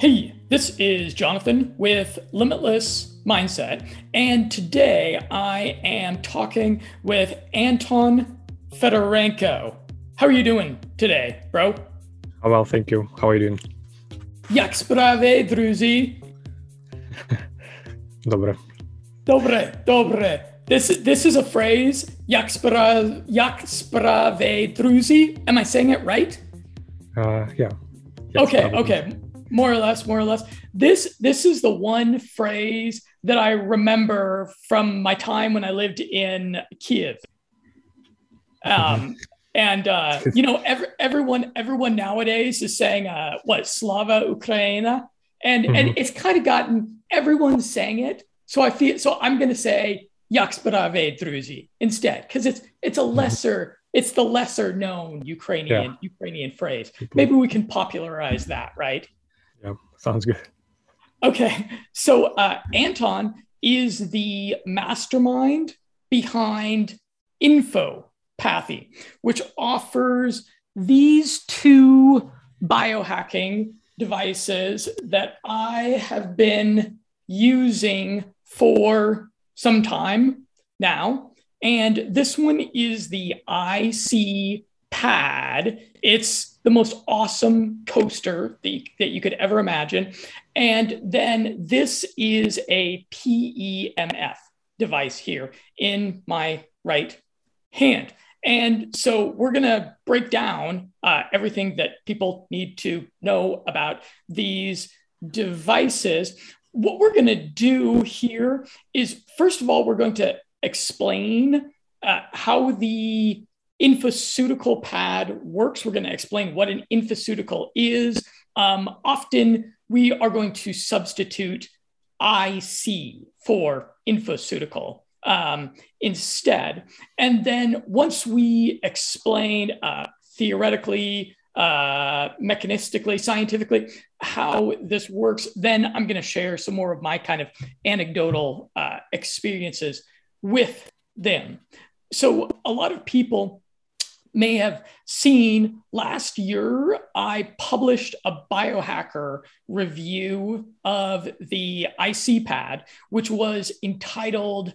Hey, this is Jonathan with Limitless Mindset, and today I am talking with Anton Fedorenko. How are you doing today, bro? Oh, well, thank you. How are you doing? Jak sprawy, druzy? Dobre. Dobre, dobre. This this is a phrase. Jak sprawy, jak sprawy, druzy? Am I saying it right? Uh, yeah. Yes, okay, probably. okay. More or less, more or less. This this is the one phrase that I remember from my time when I lived in Kiev. Um, and uh, you know, every, everyone everyone nowadays is saying uh, what Slava Ukraina, and and Mhm. it's kind of gotten everyone's saying it. So I feel so I'm going to say Jak druzy instead because it's it's a lesser it's the lesser known Ukrainian Ukrainian phrase. Maybe we can popularize that, right? Sounds good. Okay, so uh, Anton is the mastermind behind Infopathy, which offers these two biohacking devices that I have been using for some time now. And this one is the IC Pad. It's the most awesome coaster that you, that you could ever imagine. And then this is a PEMF device here in my right hand. And so we're going to break down uh, everything that people need to know about these devices. What we're going to do here is, first of all, we're going to explain uh, how the infoceutical pad works. We're going to explain what an infoceutical is. Um, often we are going to substitute IC for infoceutical um, instead. And then once we explain uh, theoretically, uh, mechanistically, scientifically how this works, then I'm going to share some more of my kind of anecdotal uh, experiences with them. So a lot of people may have seen last year, I published a biohacker review of the IC pad, which was entitled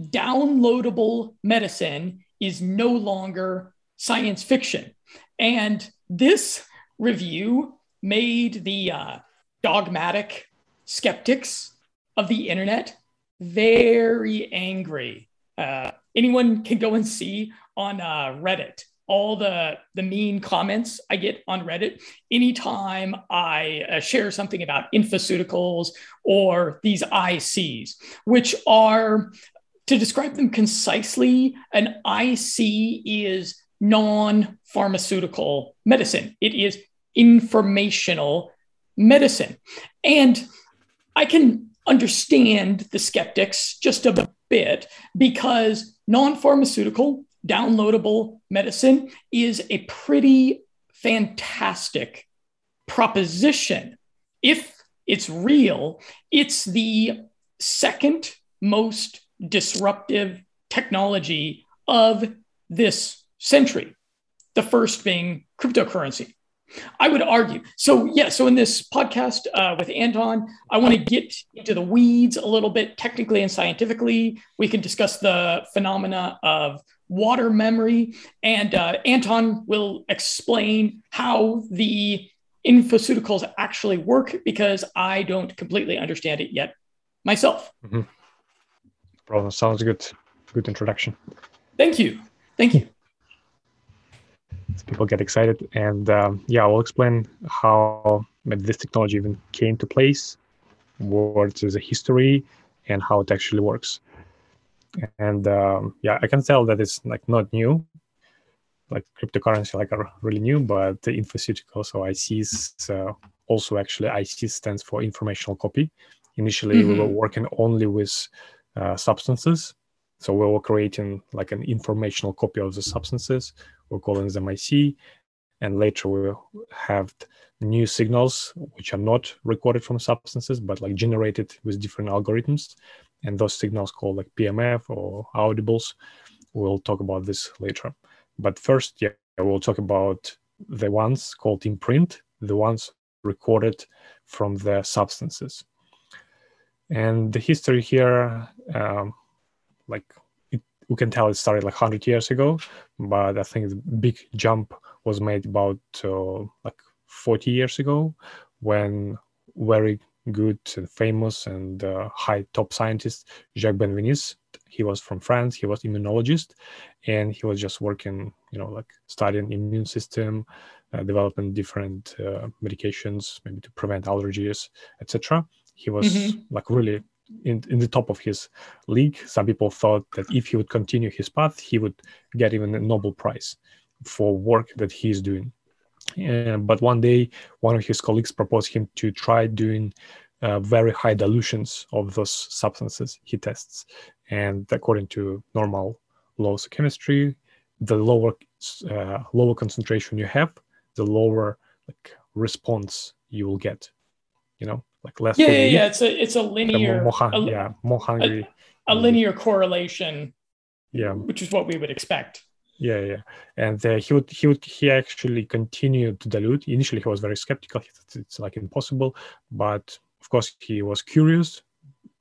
Downloadable Medicine is No Longer Science Fiction. And this review made the uh, dogmatic skeptics of the internet very angry. Uh, anyone can go and see on uh, Reddit all the the mean comments I get on Reddit anytime I uh, share something about infoceuticals or these ICs, which are to describe them concisely, an IC is non-pharmaceutical medicine. It is informational medicine, and I can understand the skeptics just a bit because non pharmaceutical downloadable medicine is a pretty fantastic proposition. If it's real, it's the second most disruptive technology of this century, the first being cryptocurrency. I would argue. So, yeah, so in this podcast uh, with Anton, I want to get into the weeds a little bit technically and scientifically. We can discuss the phenomena of water memory, and uh, Anton will explain how the infoceuticals actually work because I don't completely understand it yet myself. Problem sounds good. Good introduction. Thank you. Thank you. People get excited, and um, yeah, I'll explain how this technology even came to place, what is the history, and how it actually works. And um, yeah, I can tell that it's like not new, like cryptocurrency, like are really new, but the infoceutical, so ICs, uh, also actually IC stands for informational copy. Initially, we were Mhm. working only with uh, substances, so we were creating like an informational copy of the substances. We're calling them IC, and later we have new signals which are not recorded from substances but like generated with different algorithms and those signals called like pmf or audibles we'll talk about this later but first yeah we'll talk about the ones called imprint the ones recorded from the substances. And the history here, um, like we can tell it started like 100 years ago, but I think the big jump was made about uh, like 40 years ago when very good and famous and uh, high top scientist Jacques Benveniste. He was from France. He was immunologist, and he was just working, you know, like studying immune system, uh, developing different uh, medications, maybe to prevent allergies, etc. He was mm-hmm. like really in, in the top of his league. Some people thought that if he would continue his path, he would get even a Nobel Prize for work that he's doing. Uh, but one day, one of his colleagues proposed him to try doing uh, very high dilutions of those substances he tests. And according to normal laws of chemistry, the lower uh, lower concentration you have, the lower like response you will get. You know, like less. Yeah, yeah, yeah. It's a it's a linear. More, more, a, yeah, more hungry. A, a linear correlation. Yeah, which is what we would expect yeah yeah and uh, he would he would he actually continued to dilute initially he was very skeptical he thought it's like impossible but of course he was curious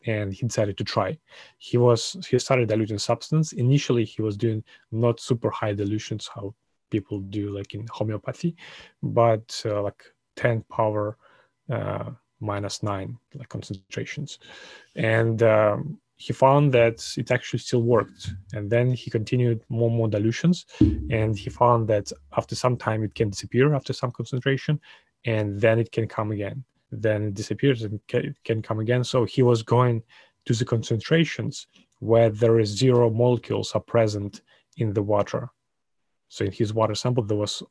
and he decided to try he was he started diluting substance initially he was doing not super high dilutions how people do like in homeopathy but uh, like 10 power uh, minus 9 like concentrations and um, he found that it actually still worked. And then he continued more and more dilutions. And he found that after some time, it can disappear after some concentration, and then it can come again. Then it disappears and can come again. So he was going to the concentrations where there is zero molecules are present in the water. So in his water sample, there was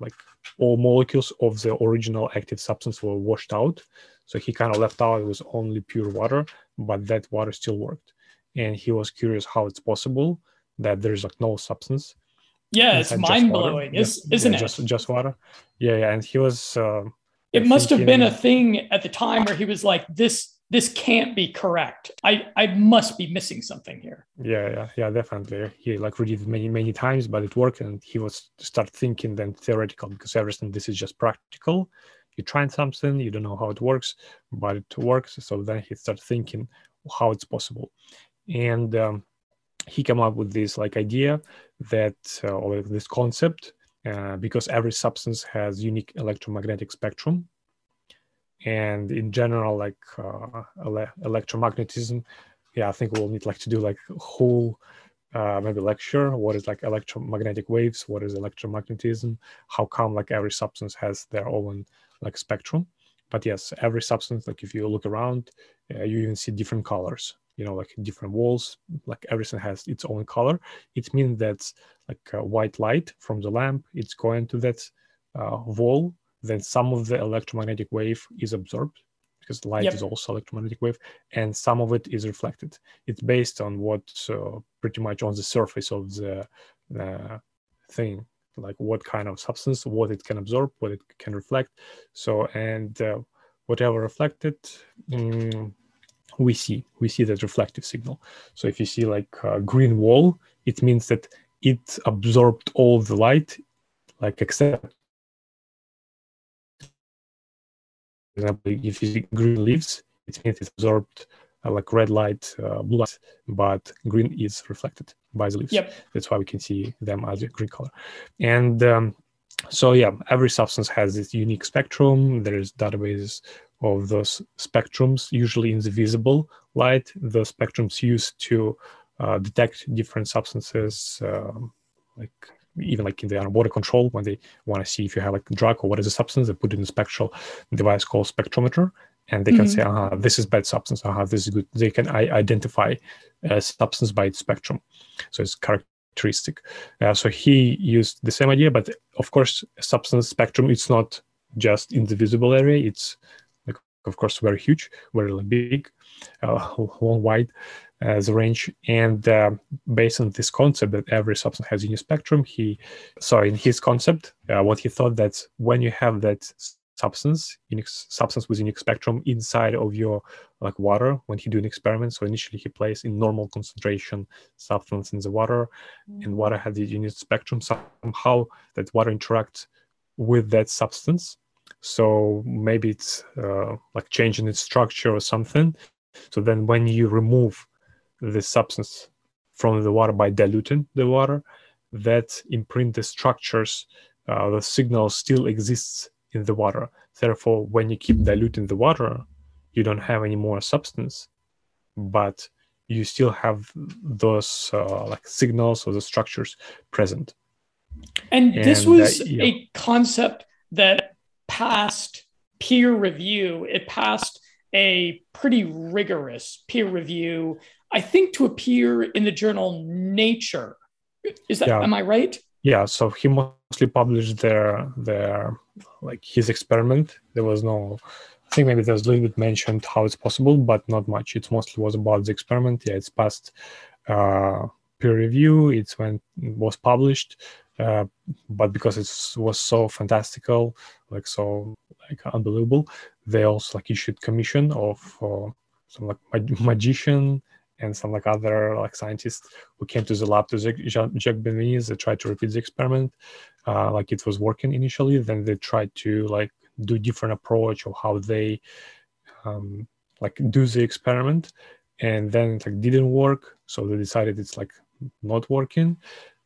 like all molecules of the original active substance were washed out. So he kind of left out it was only pure water, but that water still worked. And he was curious how it's possible that there's like no substance. Yeah, it's mind blowing, is, isn't yeah, it? Just, just water. Yeah, yeah. And he was. Uh, it must have been a thing at the time where he was like, "This this can't be correct. I I must be missing something here. Yeah, yeah, yeah, definitely. He like read it many many times, but it worked, and he was start thinking then theoretical because everything this is just practical. You try something, you don't know how it works, but it works. So then he started thinking how it's possible, and um, he came up with this like idea that uh, or this concept uh, because every substance has unique electromagnetic spectrum and in general like uh, ele- electromagnetism yeah i think we'll need like to do like whole uh, maybe lecture. What is like electromagnetic waves? What is electromagnetism? How come like every substance has their own like spectrum? But yes every substance like if you look around uh, you even see different colors you know like different walls like everything has its own color. It means that like white light from the lamp it's going to that uh, wall then some of the electromagnetic wave is absorbed because light yep. is also electromagnetic wave and some of it is reflected. It's based on what uh, pretty much on the surface of the uh, thing like what kind of substance what it can absorb what it can reflect. So and uh, whatever reflected um, we see we see that reflective signal. So if you see like a green wall it means that it absorbed all the light like except example, if you see green leaves, it means it's absorbed uh, like red light, uh, blue light, but green is reflected by the leaves. Yep. That's why we can see them as a green color. And um, so, yeah, every substance has its unique spectrum. There's databases of those spectrums, usually in the visible light. The spectrums used to uh, detect different substances, um, like even like in the water control when they want to see if you have like a drug or what is a substance they put it in a spectral device called spectrometer and they can mm-hmm. say uh-huh, this is bad substance uh-huh, this is good. They can I- identify a substance by its spectrum so it's characteristic. Uh, so he used the same idea but of course substance spectrum it's not just in the visible area it's like of course very huge very big uh, long wide as a range. And uh, based on this concept that every substance has a unique spectrum, he, so in his concept, uh, what he thought that when you have that substance, unique substance with unique spectrum inside of your like water, when he do an experiment, so initially he placed in normal concentration substance in the water, mm-hmm. and water had the unique spectrum. Somehow that water interacts with that substance so maybe it's uh, like changing its structure or something so then when you remove the substance from the water by diluting the water that imprint the structures uh, the signal still exists in the water. Therefore when you keep diluting the water you don't have any more substance but you still have those uh, like signals or the structures present. And, and this was uh, yeah. a concept that passed peer review. It passed a pretty rigorous peer review i think to appear in the journal nature is that yeah. am i right yeah so he mostly published their their like his experiment there was no I think maybe there's a little bit mentioned how it's possible, but not much. It mostly was about the experiment. Yeah, it's passed uh, peer review. It's when it was published, uh, but because it was so fantastical, like so like unbelievable, they also like issued commission of uh, some like mag- magician and some like other like scientists who came to the lab to Jacques, Jacques They tried to repeat the experiment, uh, like it was working initially. Then they tried to like do different approach of how they um, like do the experiment. And then it like didn't work. So they decided it's like not working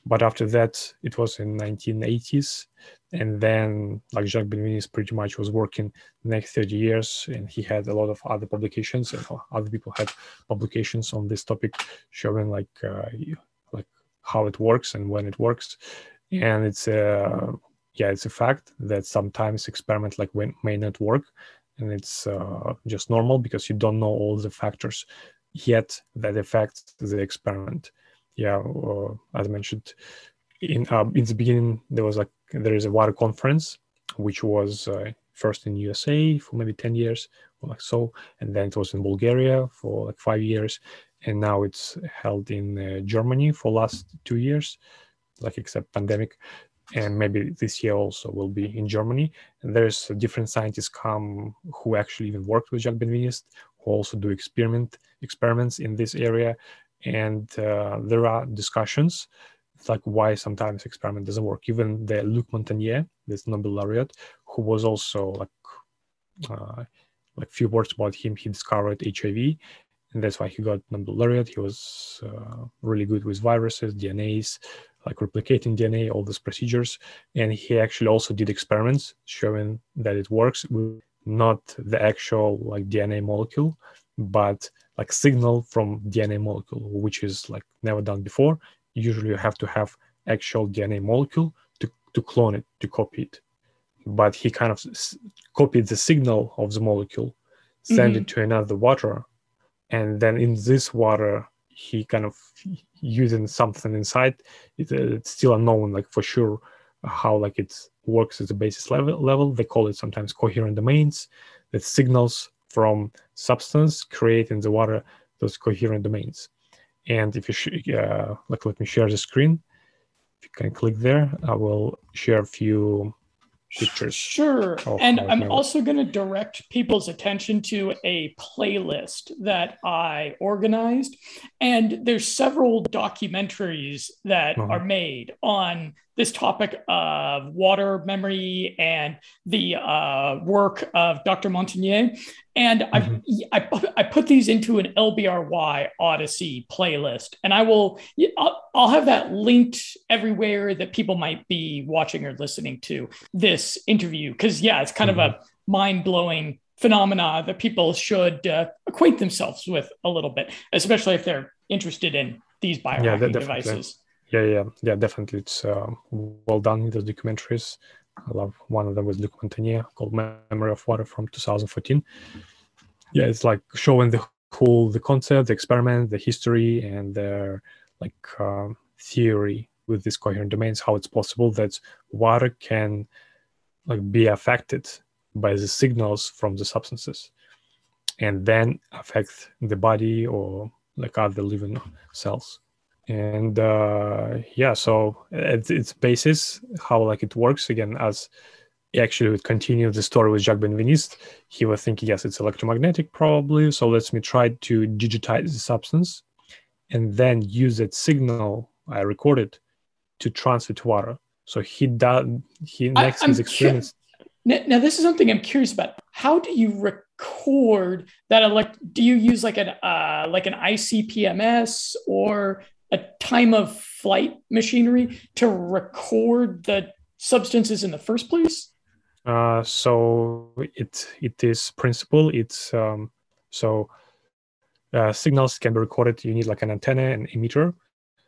but after that it was in 1980s and then like jacques benveniste pretty much was working the next 30 years and he had a lot of other publications and other people had publications on this topic showing like uh, like how it works and when it works and it's uh, yeah, it's a fact that sometimes experiment like may not work, and it's uh, just normal because you don't know all the factors yet that affect the experiment. Yeah, uh, as mentioned, in uh, in the beginning there was like there is a water conference which was uh, first in USA for maybe ten years or like so, and then it was in Bulgaria for like five years, and now it's held in uh, Germany for last two years, like except pandemic and maybe this year also will be in Germany. And there's different scientists come who actually even worked with Jacques Benveniste, who also do experiment experiments in this area. And uh, there are discussions like why sometimes experiment doesn't work. Even the Luc Montagnier, this Nobel laureate, who was also like uh, like few words about him, he discovered HIV, and that's why he got Nobel laureate. He was uh, really good with viruses, DNAs, like replicating DNA, all these procedures. And he actually also did experiments showing that it works with not the actual like DNA molecule, but like signal from DNA molecule, which is like never done before. Usually you have to have actual DNA molecule to, to clone it, to copy it. But he kind of s- copied the signal of the molecule, send mm-hmm. it to another water, and then in this water he kind of using something inside it, uh, it's still unknown like for sure how like it works at the basis level level they call it sometimes coherent domains that signals from substance create in the water those coherent domains and if you sh- uh, like let me share the screen if you can click there i will share a few pictures. Sure. And I'm also going to direct people's attention to a playlist that I organized. And there's several documentaries that uh-huh. are made on this topic of water memory and the uh, work of Dr. Montagnier. And mm-hmm. I, I put these into an LBRY Odyssey playlist, and I will I'll, I'll have that linked everywhere that people might be watching or listening to this interview. Because yeah, it's kind mm-hmm. of a mm-hmm. mind blowing phenomena that people should uh, acquaint themselves with a little bit, especially if they're interested in these biohacking yeah, devices yeah yeah yeah. Definitely. It's uh, well done those documentaries. I love one of them was luc montagnier called memory of water from 2014 yeah it's like showing the whole the concept the experiment the history and their like um, theory with these coherent domains how it's possible that water can like be affected by the signals from the substances and then affect the body or like other living cells and uh, yeah so at its basis how like it works again as he actually would continue the story with jacques benveniste he was thinking yes it's electromagnetic probably so let's me try to digitize the substance and then use that signal i recorded to transfer to water so he did he next I, his experiments now, this is something I'm curious about. How do you record that? Elect? Do you use like an uh, like an ICP-MS or a time of flight machinery to record the substances in the first place? Uh, so it it is principle. It's um, so uh, signals can be recorded. You need like an antenna and emitter.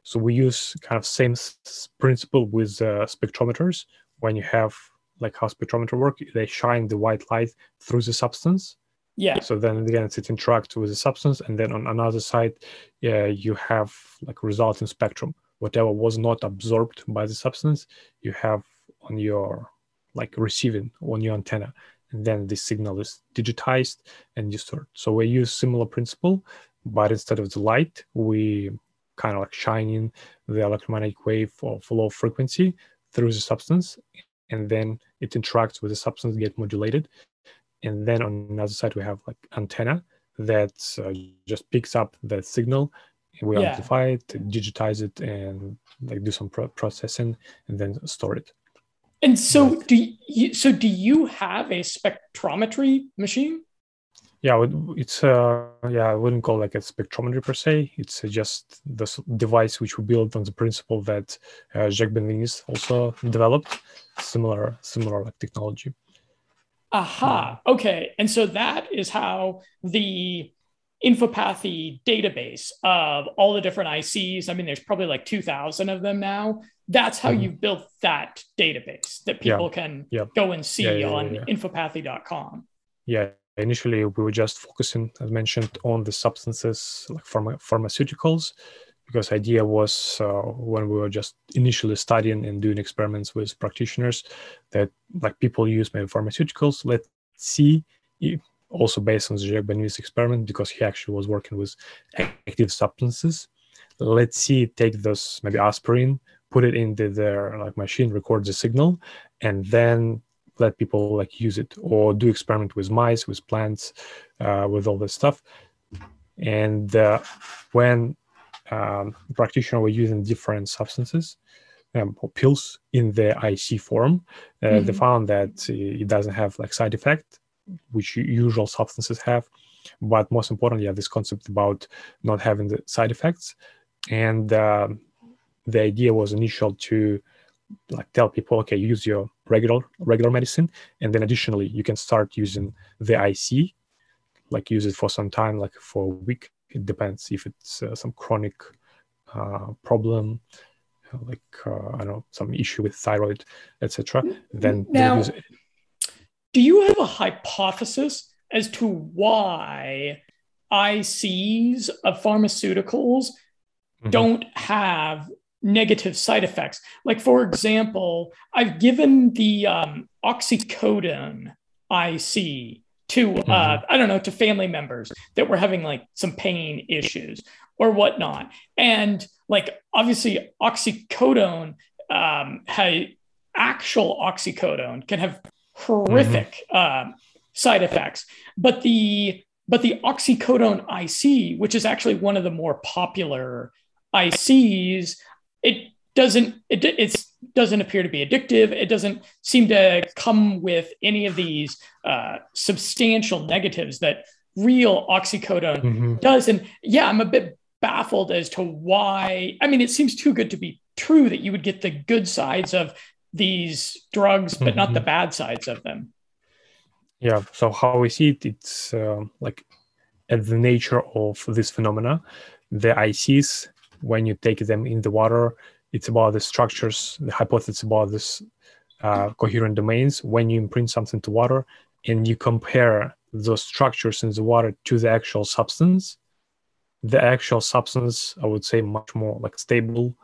So we use kind of same s- principle with uh, spectrometers. When you have like how spectrometer work, they shine the white light through the substance. Yeah. So then again, it interacts with the substance, and then on another side, uh, you have like resulting spectrum. Whatever was not absorbed by the substance, you have on your like receiving on your antenna, and then the signal is digitized and you distorted. So we use similar principle, but instead of the light, we kind of like shining the electromagnetic wave of low frequency through the substance and then it interacts with the substance get modulated and then on the other side we have like antenna that uh, just picks up the signal we Yeah. amplify it digitize it and like do some pro- processing and then store it And so do you so do you have a spectrometry machine? yeah it's uh yeah i wouldn't call it like a spectrometry per se it's uh, just the device which we built on the principle that uh, jacques benveniste also developed similar similar like technology Aha. Okay. And so that is how the Infopathy database of all the different ICs, I mean, there's probably like 2,000 of them now. That's how Mhm. you've built that database that Yeah. people can Yeah. go and see Yeah, on infopathy.com. yeah initially we were just focusing as mentioned on the substances like pharma- pharmaceuticals because idea was uh, when we were just initially studying and doing experiments with practitioners that like people use maybe pharmaceuticals let's see if, also based on the Jacques experiment because he actually was working with active substances let's see take those maybe aspirin put it into their like machine record the signal and then let people like use it or do experiment with mice with plants uh, with all this stuff. And uh, when um, practitioner were using different substances um, or pills in the ic form. Uh, they Mhm. found that it doesn't have like side effect which usual substances have. But most importantly yeah this concept about not having the side effects. And um, the idea was initial to like tell people okay use your regular regular medicine. And then additionally you can start using the ic like use it for some time like for a week it depends if it's uh, some chronic uh, problem like uh, i don't know some issue with thyroid etc then then Now- use it. Do you have a hypothesis as to why ICs of pharmaceuticals Mhm. don't have negative side effects? Like, for example, I've given the um, oxycodone IC to, uh, I don't know, to family members that were having like some pain issues or whatnot. And like, obviously, oxycodone um, has actual oxycodone can have horrific um, side effects. But the but the oxycodone IC, which is actually one of the more popular ICs, it doesn't it it's doesn't appear to be addictive. It doesn't seem to come with any of these uh, substantial negatives that real oxycodone Mhm. does. And yeah, I'm a bit baffled as to why. I mean, it seems too good to be true that you would get the good sides of these drugs, but not the bad sides of them. yeah so how we see it it's um, like at the nature of this phenomena the ics when you take them in the water it's about the structures the hypothesis about this uh, coherent domains. When you imprint something to water and you compare those structures in the water to the actual substance the actual substance i would say much more like stable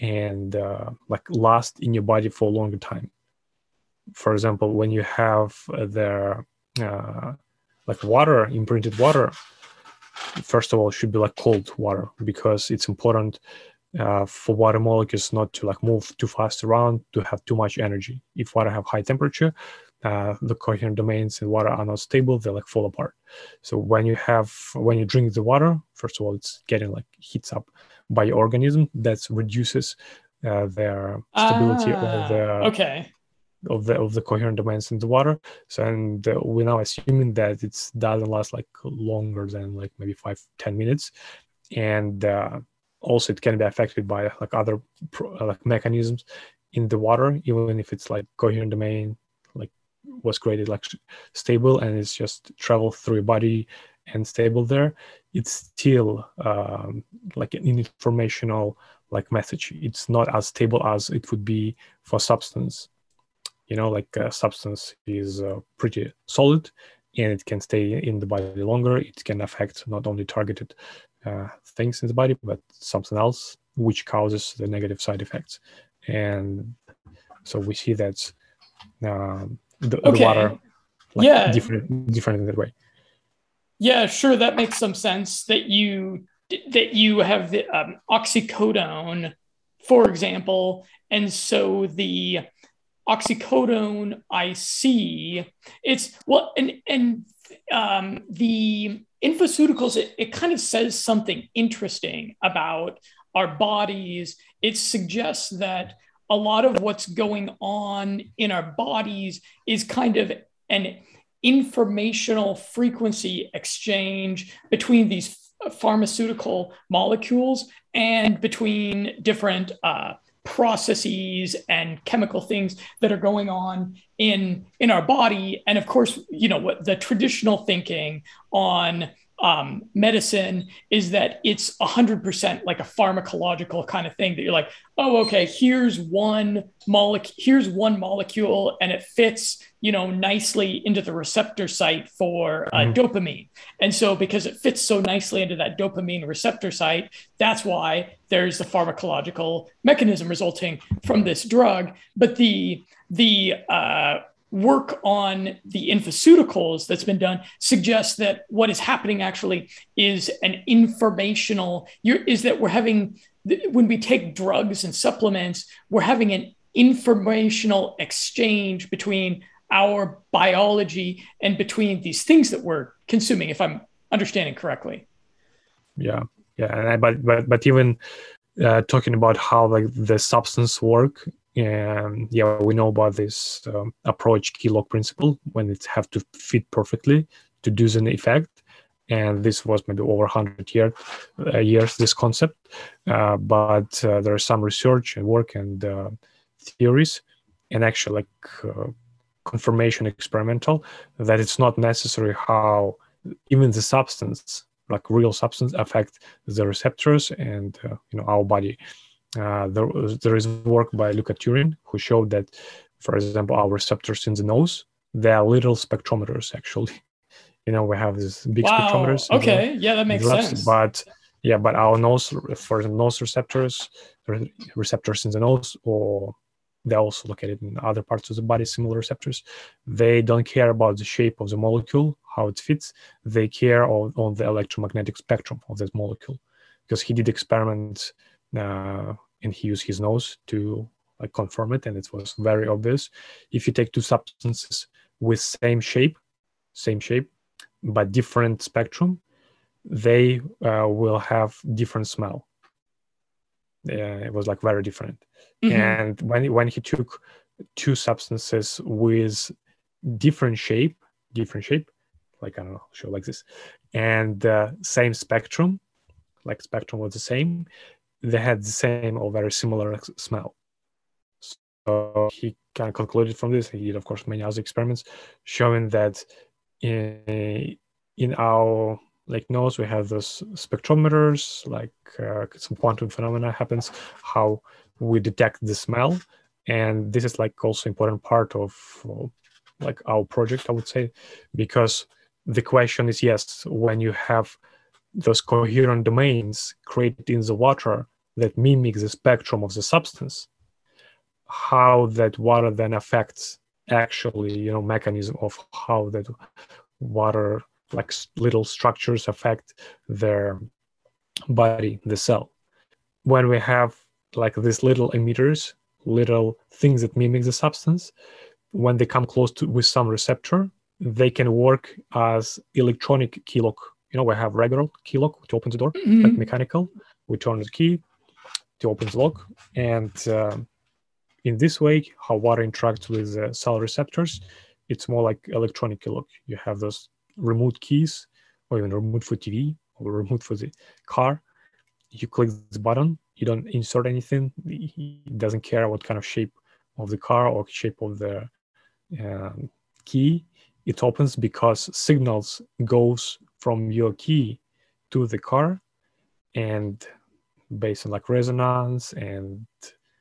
and uh, like last in your body for a longer time. For example, when you have the uh, like water, imprinted water, first of all, should be like cold water because it's important uh, for water molecules not to like move too fast around to have too much energy. If water have high temperature, uh, the coherent domains in water are not stable; they like fall apart. So when you have when you drink the water, first of all, it's getting like heats up by your organism. That reduces uh, their stability Ah, of the okay. of the of the coherent domains in the water. So and uh, we're now assuming that it doesn't last like longer than like maybe five ten minutes, and uh, also it can be affected by like other like mechanisms in the water, even if it's like coherent domain like was created like stable and it's just travel through your body and stable there. It's still um, like an informational like message. It's not as stable as it would be for substance you know like a substance is uh, pretty solid and it can stay in the body longer it can affect not only targeted uh, things in the body but something else which causes the negative side effects and so we see that um, the, okay. the, water like, yeah different different in that way yeah sure that makes some sense that you that you have the um, oxycodone for example and so the oxycodone IC. It's well, and and um, the infoceuticals it, it kind of says something interesting about our bodies. It suggests that a lot of what's going on in our bodies is kind of an informational frequency exchange between these pharmaceutical molecules and between different uh, processes and chemical things that are going on in in our body. And of course you know what the traditional thinking on um, medicine is that it's 100% like a pharmacological kind of thing that you're like oh okay here's one molecule here's one molecule and it fits you know nicely into the receptor site for uh, mm-hmm. dopamine and so because it fits so nicely into that dopamine receptor site that's why there's the pharmacological mechanism resulting from this drug but the the uh, work on the infoceuticals that's been done suggests that what is happening actually is an informational is that we're having when we take drugs and supplements we're having an informational exchange between our biology and between these things that we're consuming if i'm understanding correctly. Yeah. Yeah. And but but but even uh, talking about how like the substance work and yeah we know about this um, approach key lock principle when it have to fit perfectly to do an effect. And this was maybe over 100 year, uh, years this concept. Uh, but uh, there is some research and work and uh, theories and actually like uh, confirmation experimental that it's not necessary how even the substance like real substance affect the receptors and uh, you know our body uh, there, there is work by Luca Turin who showed that, for example, our receptors in the nose, they are little spectrometers actually. You know, we have these big wow. spectrometers. Okay, the, yeah, that makes sense. But yeah, but our nose, for the nose receptors, receptors in the nose, or they're also located in other parts of the body, similar receptors. They don't care about the shape of the molecule, how it fits. They care on, on the electromagnetic spectrum of that molecule, because he did experiments uh, and he used his nose to like confirm it and it was very obvious. If you take two substances with same shape same shape but different spectrum they uh, will have different smell. Yeah, it was like very different. Mm-hmm. and when when he took two substances with different shape different shape like i don't know show like this and uh, same spectrum like spectrum was the same they had the same or very similar smell. So he kind of concluded from this. He did, of course, many other experiments showing that in, in our like nose we have those spectrometers, like uh, some quantum phenomena happens, how we detect the smell, and this is like also important part of uh, like our project, I would say, because the question is yes, when you have those coherent domains created in the water that mimic the spectrum of the substance, how that water then affects actually, you know, mechanism of how that water, like little structures affect their body, the cell. When we have like these little emitters, little things that mimic the substance, when they come close to with some receptor, they can work as electronic key lock you know, we have regular key lock to open the door, mm-hmm. like mechanical. We turn the key to open the lock, and uh, in this way, how water interacts with uh, cell receptors, it's more like electronic key lock. You have those remote keys, or even remote for TV, or remote for the car. You click the button, you don't insert anything. It doesn't care what kind of shape of the car or shape of the um, key. It opens because signals goes from your key to the car, and based on like resonance and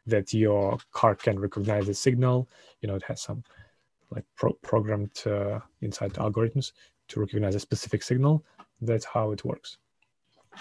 that your car can recognize the signal. You know, it has some like pro- programmed uh, inside algorithms to recognize a specific signal. That's how it works.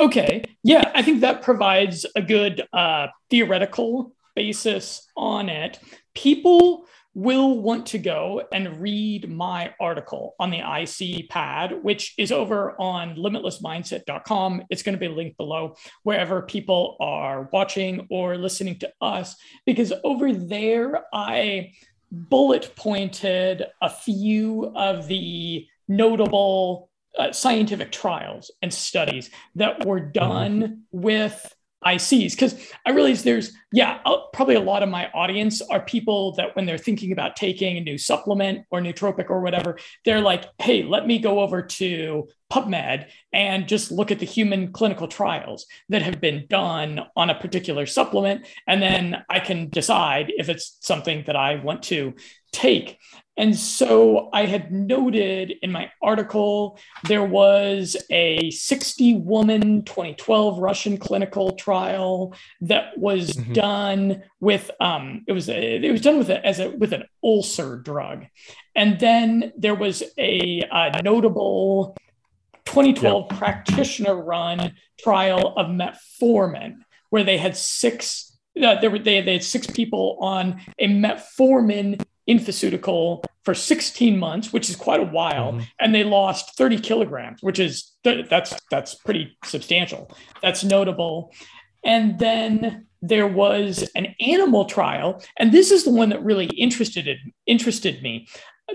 Okay. Yeah, I think that provides a good uh, theoretical basis on it. People will want to go and read my article on the IC pad, which is over on limitlessmindset.com. It's going to be linked below wherever people are watching or listening to us, because over there, I bullet pointed a few of the notable uh, scientific trials and studies that were done mm-hmm. with ICs because I realize there's yeah probably a lot of my audience are people that when they're thinking about taking a new supplement or nootropic or whatever they're like hey let me go over to PubMed and just look at the human clinical trials that have been done on a particular supplement and then I can decide if it's something that I want to take and so I had noted in my article there was a 60 woman 2012 Russian clinical trial that was mm-hmm. done with um, it was a, it was done with a, as a with an ulcer drug, and then there was a, a notable 2012 yep. practitioner run trial of metformin where they had six uh, there were they, they had six people on a metformin infoceutical for 16 months, which is quite a while, mm-hmm. and they lost 30 kilograms, which is that's that's pretty substantial. That's notable. And then there was an animal trial, and this is the one that really interested interested me.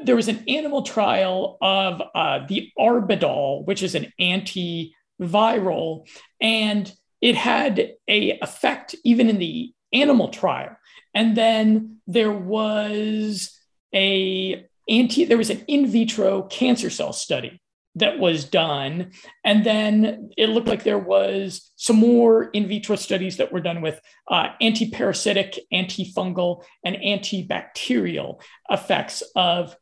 There was an animal trial of uh, the Arbidol, which is an antiviral, and it had a effect even in the animal trial. And then there was a anti there was an in vitro cancer cell study that was done. And then it looked like there was some more in vitro studies that were done with uh, antiparasitic antifungal and antibacterial effects of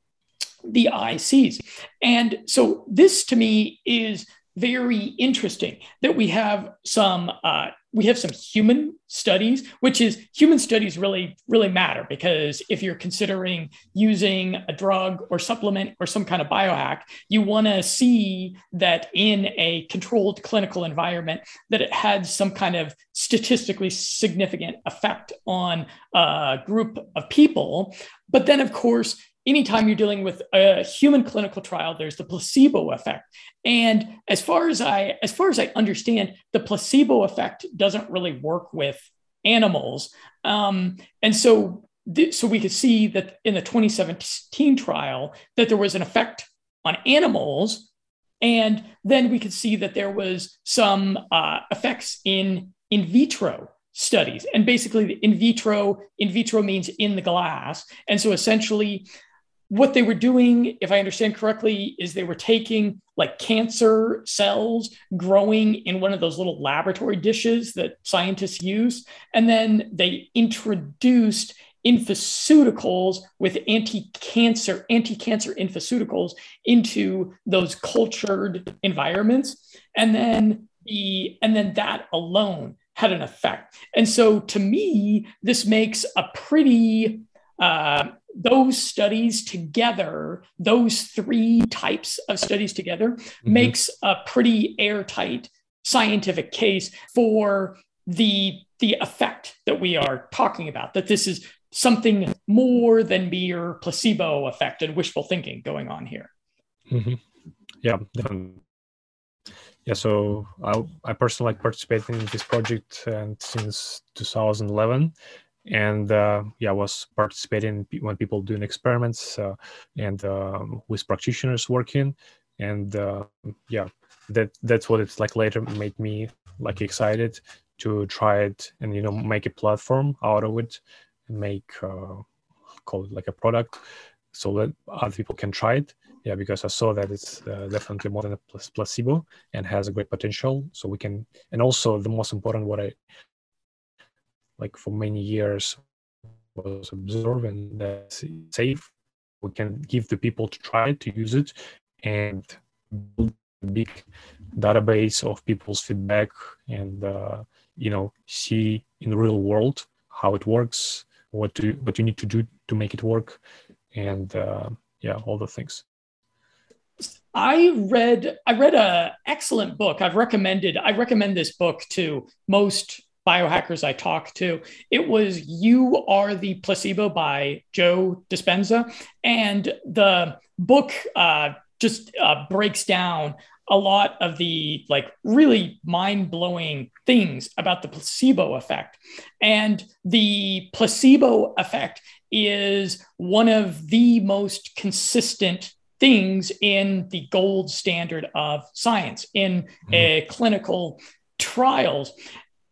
the ics and so this to me is very interesting that we have some uh, we have some human studies which is human studies really really matter because if you're considering using a drug or supplement or some kind of biohack you want to see that in a controlled clinical environment that it had some kind of statistically significant effect on a group of people. But then of course anytime you're dealing with a human clinical trial there's the placebo effect. And as far as i as far as i understand the placebo effect doesn't really work with animals. Um, and so th- so we could see that in the 2017 trial that there was an effect on animals. And then we could see that there was some uh, effects in in vitro studies. And basically in vitro in vitro means in the glass. And so essentially what they were doing, if I understand correctly, is they were taking like cancer cells growing in one of those little laboratory dishes that scientists use. And then they introduced infoceuticals with anti-cancer anti-cancer infoceuticals into those cultured environments and then the and then that alone had an effect and so to me this makes a pretty uh, those studies together, those three types of studies together, mm-hmm. makes a pretty airtight scientific case for the the effect that we are talking about. That this is something more than mere placebo effect and wishful thinking going on here. Mm-hmm. Yeah. yeah, so I, I personally like participating in this project and since 2011, and uh, yeah, I was participating when people doing experiments uh, and um, with practitioners working, and uh, yeah, that that's what it's like. Later made me like excited to try it and you know make a platform out of it, make uh, call it like a product so that other people can try it yeah because i saw that it's uh, definitely more than a placebo and has a great potential so we can and also the most important what i like for many years was observing that safe we can give the people to try to use it and build a big database of people's feedback and uh, you know see in the real world how it works what to what you need to do to make it work and uh, yeah all the things I read I read a excellent book. I've recommended I recommend this book to most biohackers I talk to. It was You Are the Placebo by Joe Dispenza. And the book uh, just uh, breaks down a lot of the like really mind-blowing things about the placebo effect and the placebo effect is one of the most consistent things in the gold standard of science in mm-hmm. a clinical trials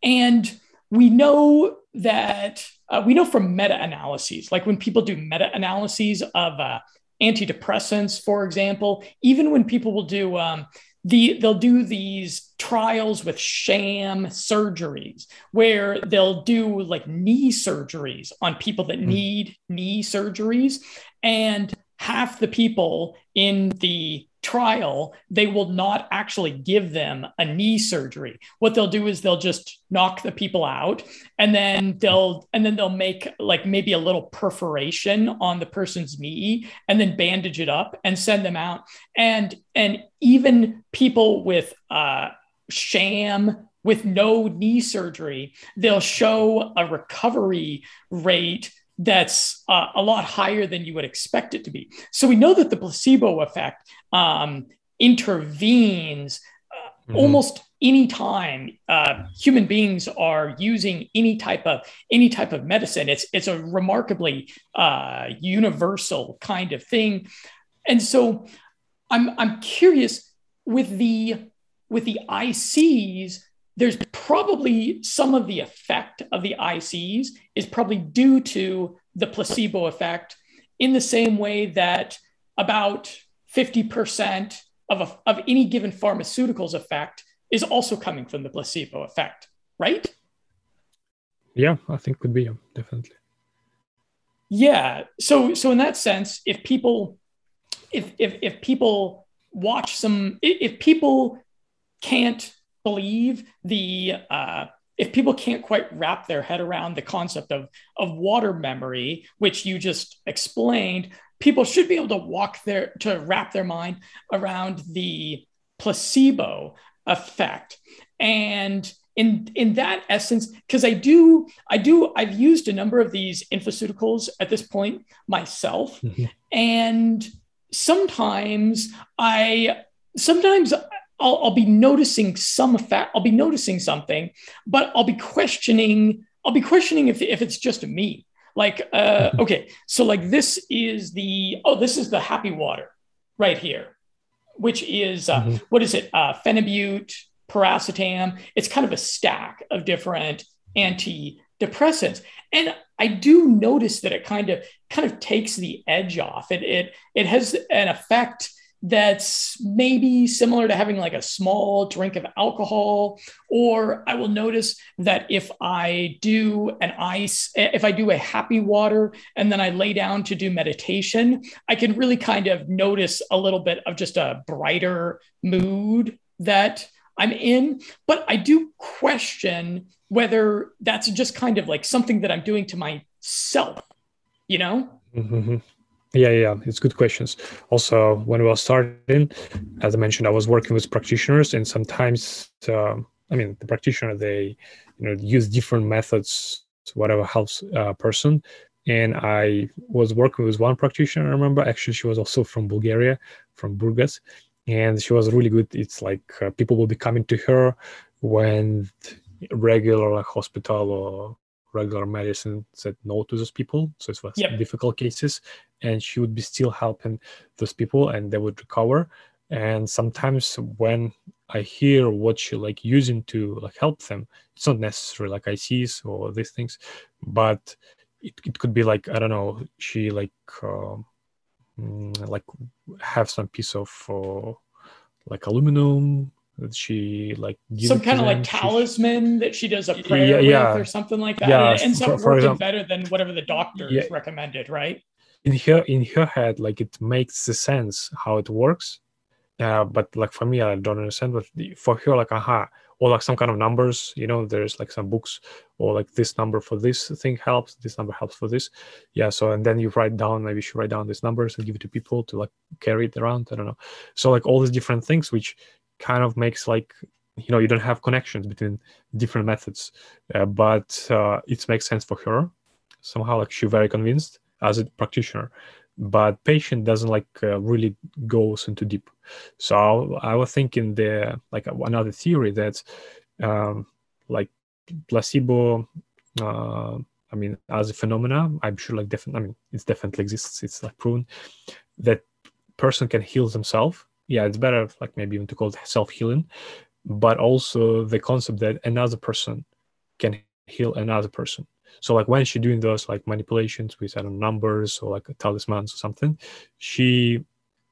and we know that uh, we know from meta-analyses like when people do meta-analyses of uh, antidepressants for example even when people will do um, the they'll do these trials with sham surgeries where they'll do like knee surgeries on people that mm. need knee surgeries and half the people in the trial they will not actually give them a knee surgery. What they'll do is they'll just knock the people out and then they'll and then they'll make like maybe a little perforation on the person's knee and then bandage it up and send them out. And and even people with uh sham with no knee surgery they'll show a recovery rate that's uh, a lot higher than you would expect it to be. So we know that the placebo effect um, intervenes uh, mm-hmm. almost any time uh, human beings are using any type of any type of medicine. It's it's a remarkably uh, universal kind of thing, and so I'm I'm curious with the with the ICs there's probably some of the effect of the ICs is probably due to the placebo effect in the same way that about 50% of, a, of any given pharmaceutical's effect is also coming from the placebo effect, right? Yeah, I think could be, definitely. Yeah. So so in that sense, if people if if if people watch some if people can't believe the uh, if people can't quite wrap their head around the concept of of water memory, which you just explained, people should be able to walk their to wrap their mind around the placebo effect and in in that essence because i do i do i've used a number of these infoceuticals at this point myself mm-hmm. and sometimes i sometimes I'll, I'll be noticing some effect. I'll be noticing something, but I'll be questioning. I'll be questioning if, if it's just me. Like, uh, okay, so like this is the oh, this is the happy water right here, which is uh, mm-hmm. what is it? Uh, phenibut, piracetam. It's kind of a stack of different antidepressants, and I do notice that it kind of kind of takes the edge off. It it it has an effect that's maybe similar to having like a small drink of alcohol. Or I will notice that if I do an ice, if I do a happy water and then I lay down to do meditation, I can really kind of notice a little bit of just a brighter mood that I'm in. But I do question whether that's just kind of like something that I'm doing to myself, you know? Mm-hmm. Yeah, yeah, it's good questions. Also, when we were starting, as I mentioned, I was working with practitioners, and sometimes, uh, I mean, the practitioner they, you know, use different methods, whatever helps a person. And I was working with one practitioner. I remember actually she was also from Bulgaria, from Burgas, and she was really good. It's like uh, people will be coming to her when regular like hospital or regular medicine said no to those people. So it was yep. difficult cases, and she would be still helping those people, and they would recover. And sometimes when I hear what she like using to like help them, it's not necessarily like ICs or these things, but it, it could be like i don't know she like uh, like have some piece of uh, like aluminum she like some kind of like talisman she, that she does a prayer yeah, with or something like that. Yeah, and it ends for, up working example, better than whatever the doctor yeah, recommended right? In her in her head like it makes the sense how it works. Uh, but like for me i don't understand but for her like aha or like some kind of numbers you know there's like some books or like this number for this thing helps this number helps for this. Yeah so and then you write down maybe you should write down these numbers and give it to people to like carry it around i don't know. So like all these different things which kind of makes like you know you don't have connections between different methods uh, but uh, it makes sense for her. Somehow like she's very convinced as a practitioner but patient doesn't like uh, really goes into deep. So I, was thinking the like another theory that um, like placebo uh, i mean as a phenomena i'm sure like definitely i mean it definitely exists it's like proven that person can heal themselves yeah it's better like maybe even to call it self-healing but also the concept that another person can heal another person so like when she's doing those like manipulations with I don't know, numbers or like talismans or something, she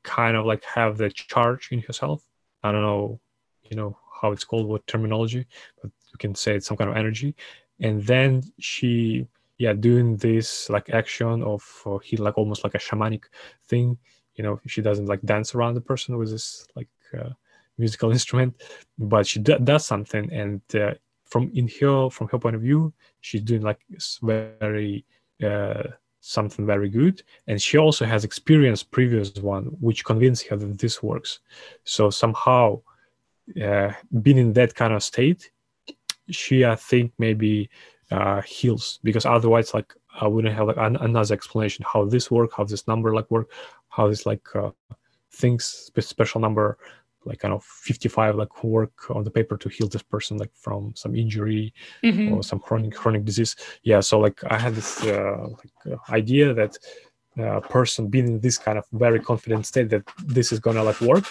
kind of like have the charge in herself. I don't know, you know how it's called, what terminology, but you can say it's some kind of energy. And then she, yeah, doing this like action of uh, he like almost like a shamanic thing. You know, she doesn't like dance around the person with this like uh, musical instrument, but she d- does something, and uh, from in her from her point of view she's doing like very uh, something very good and she also has experienced previous one which convinced her that this works. So somehow uh, being in that kind of state she i think maybe uh, heals because otherwise like i wouldn't have like an, another explanation how this work how this number like work how this like uh, things special number like kind of 55 like work on the paper to heal this person like from some injury mm-hmm. or some chronic chronic disease? Yeah so like i had this uh, like, uh, idea that a uh, person being in this kind of very confident state that this is gonna like work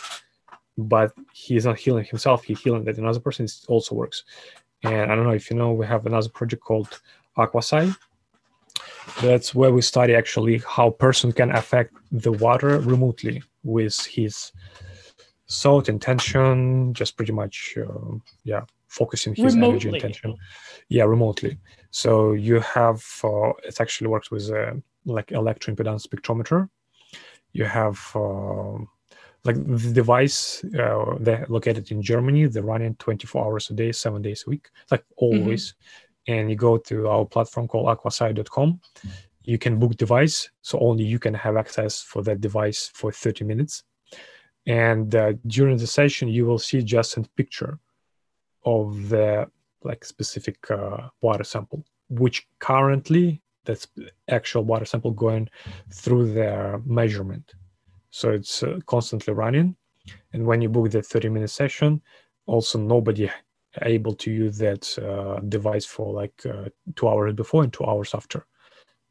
but he's not healing himself he's healing that another person also works. And i don't know if you know we have another project called aquasci that's where we study actually how person can affect the water remotely with his thought intention just pretty much uh, yeah focusing his remotely. energy intention. Yeah remotely. So you have uh, it actually works with uh, like electroimpedance spectrometer. You have uh, like the device uh, they're located in germany. They're running 24 hours a day seven days a week like always. mm-hmm. And you go to our platform called aquasci.com you can book device so only you can have access for that device for 30 minutes. And uh, during the session you will see just a picture of the like specific uh, water sample which currently that's actual water sample going through their measurement. So it's uh, constantly running. And when you book the 30 minute session also nobody able to use that uh, device for like uh, two hours before and two hours after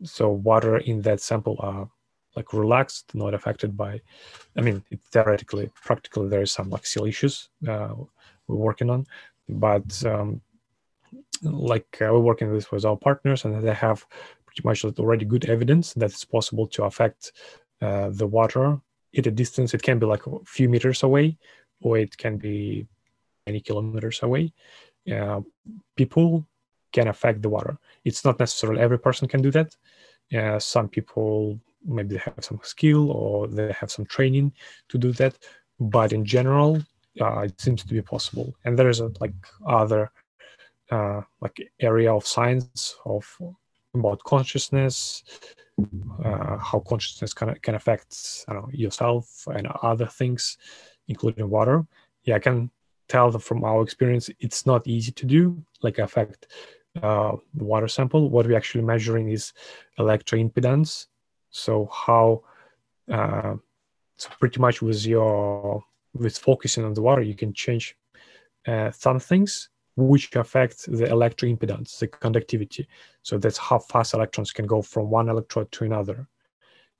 so water in that sample are like relaxed, not affected by. I mean, it, theoretically, practically, there is some like seal issues uh, we're working on, but um, like uh, we're working with with our partners, and they have pretty much already good evidence that it's possible to affect uh, the water at a distance. It can be like a few meters away, or it can be many kilometers away. Uh, people can affect the water. It's not necessarily every person can do that. Uh, some people maybe they have some skill or they have some training to do that but in general uh, it seems to be possible and there is a like other uh, like area of science of about consciousness uh, how consciousness can, can affect I don't know, yourself and other things including water yeah i can tell from our experience it's not easy to do like affect uh, the water sample. What we're actually measuring is electroimpedance so how uh, so pretty much with your with focusing on the water you can change uh, some things which affect the electroimpedance the conductivity. So that's how fast electrons can go from one electrode to another.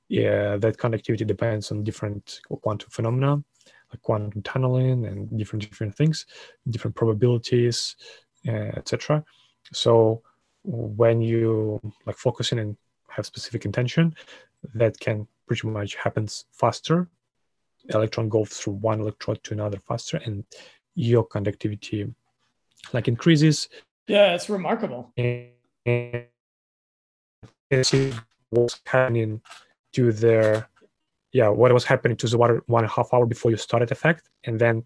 Yeah that conductivity depends on different quantum phenomena like quantum tunneling and different different things different probabilities uh, etc so when you like focusing and have specific intention, that can pretty much happens faster. Electron goes through one electrode to another faster, and your conductivity like increases. Yeah, it's remarkable. And, and see what's happening to their yeah what was happening to the water one and a half hour before you started effect and then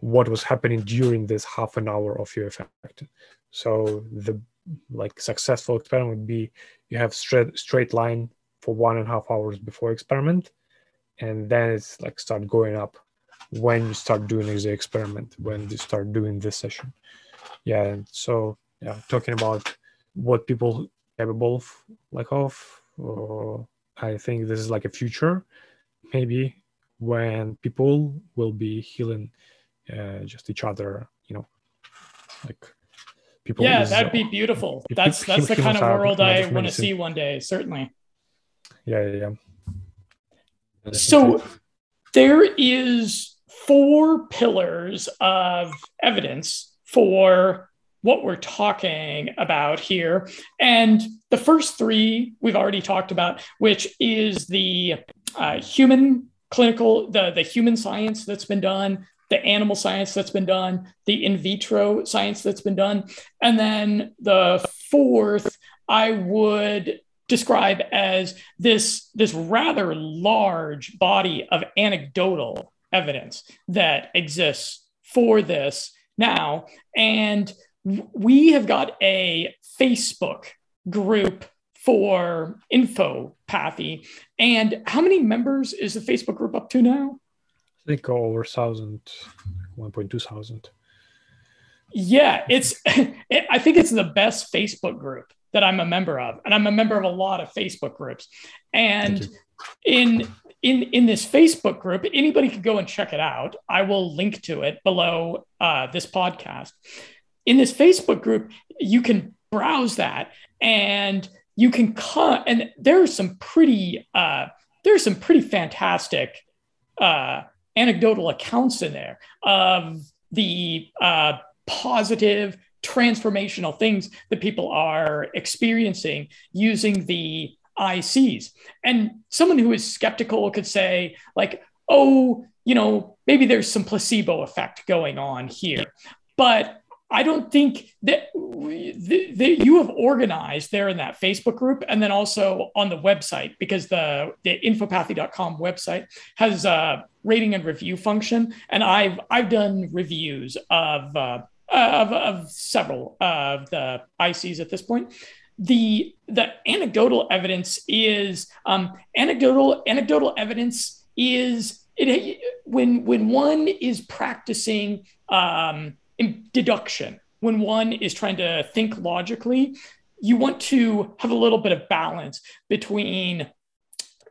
what was happening during this half an hour of your effect. So the like successful experiment would be you have straight straight line for one and a half hours before experiment and then it's like start going up when you start doing the experiment when you start doing this session. Yeah and so yeah talking about what people capable of like of uh, i think this is like a future maybe when people will be healing uh, just each other you know like people yeah that'd be beautiful. that's that's the kind of world i want to see one day certainly. Yeah yeah, yeah. so there is four pillars of evidence for what we're talking about here. And the first three we've already talked about which is the uh, human clinical the the human science that's been done the animal science that's been done the in vitro science that's been done. And then the fourth i would describe as this this rather large body of anecdotal evidence that exists for this now. And we have got a facebook group for info, infopathy. And how many members is the Facebook group up to now? I think over thousand, 1.2 thousand. Yeah, it's. It, I think it's the best Facebook group that I'm a member of, and I'm a member of a lot of Facebook groups. And in in in this Facebook group, anybody can go and check it out. I will link to it below uh, this podcast. In this Facebook group, you can browse that, and you can cut and there are some pretty uh, there are some pretty fantastic uh, anecdotal accounts in there of the uh, positive transformational things that people are experiencing using the ICs. And someone who is skeptical could say, like, oh, you know, maybe there's some placebo effect going on here. But I don't think that, that you have organized there in that Facebook group and then also on the website because the, the infopathy.com website has a rating and review function. And I've, I've done reviews of, uh, of, of several of the ICs at this point. The, the anecdotal evidence is um, anecdotal, anecdotal evidence is it, when, when one is practicing um, deduction. When one is trying to think logically you want to have a little bit of balance between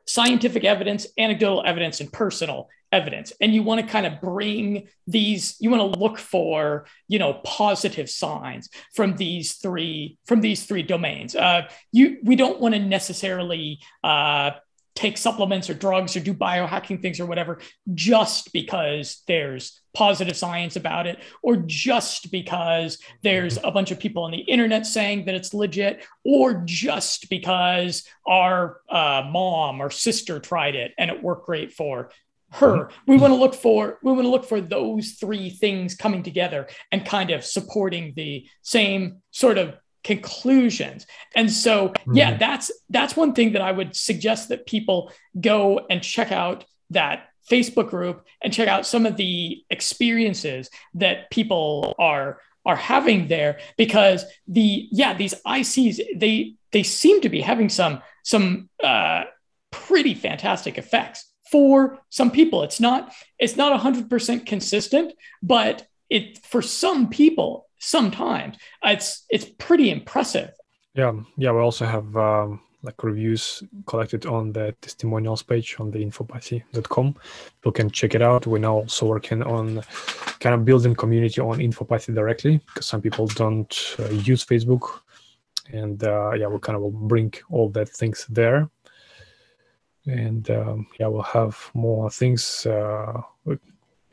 scientific evidence anecdotal evidence and personal evidence. And you want to kind of bring these you want to look for you know positive signs from these three from these three domains. Uh, you we don't want to necessarily uh, take supplements or drugs or do biohacking things or whatever just because there's positive science about it or just because there's a bunch of people on the internet saying that it's legit or just because our uh, mom or sister tried it and it worked great for her. We want to look for we want to look for those three things coming together and kind of supporting the same sort of conclusions and so yeah mm-hmm. that's that's one thing that i would suggest that people go and check out that facebook group and check out some of the experiences that people are are having there because the yeah these ics they they seem to be having some some uh, pretty fantastic effects for some people it's not it's not 100% consistent but it for some people sometimes. It's it's pretty impressive. Yeah, yeah. We also have um, like reviews collected on the testimonials page on the infopathy.com. People can check it out. We're now also working on kind of building community on infopathy directly because some people don't uh, use Facebook, and uh, yeah, we kind of will bring all that things there. And um, yeah, we'll have more things uh,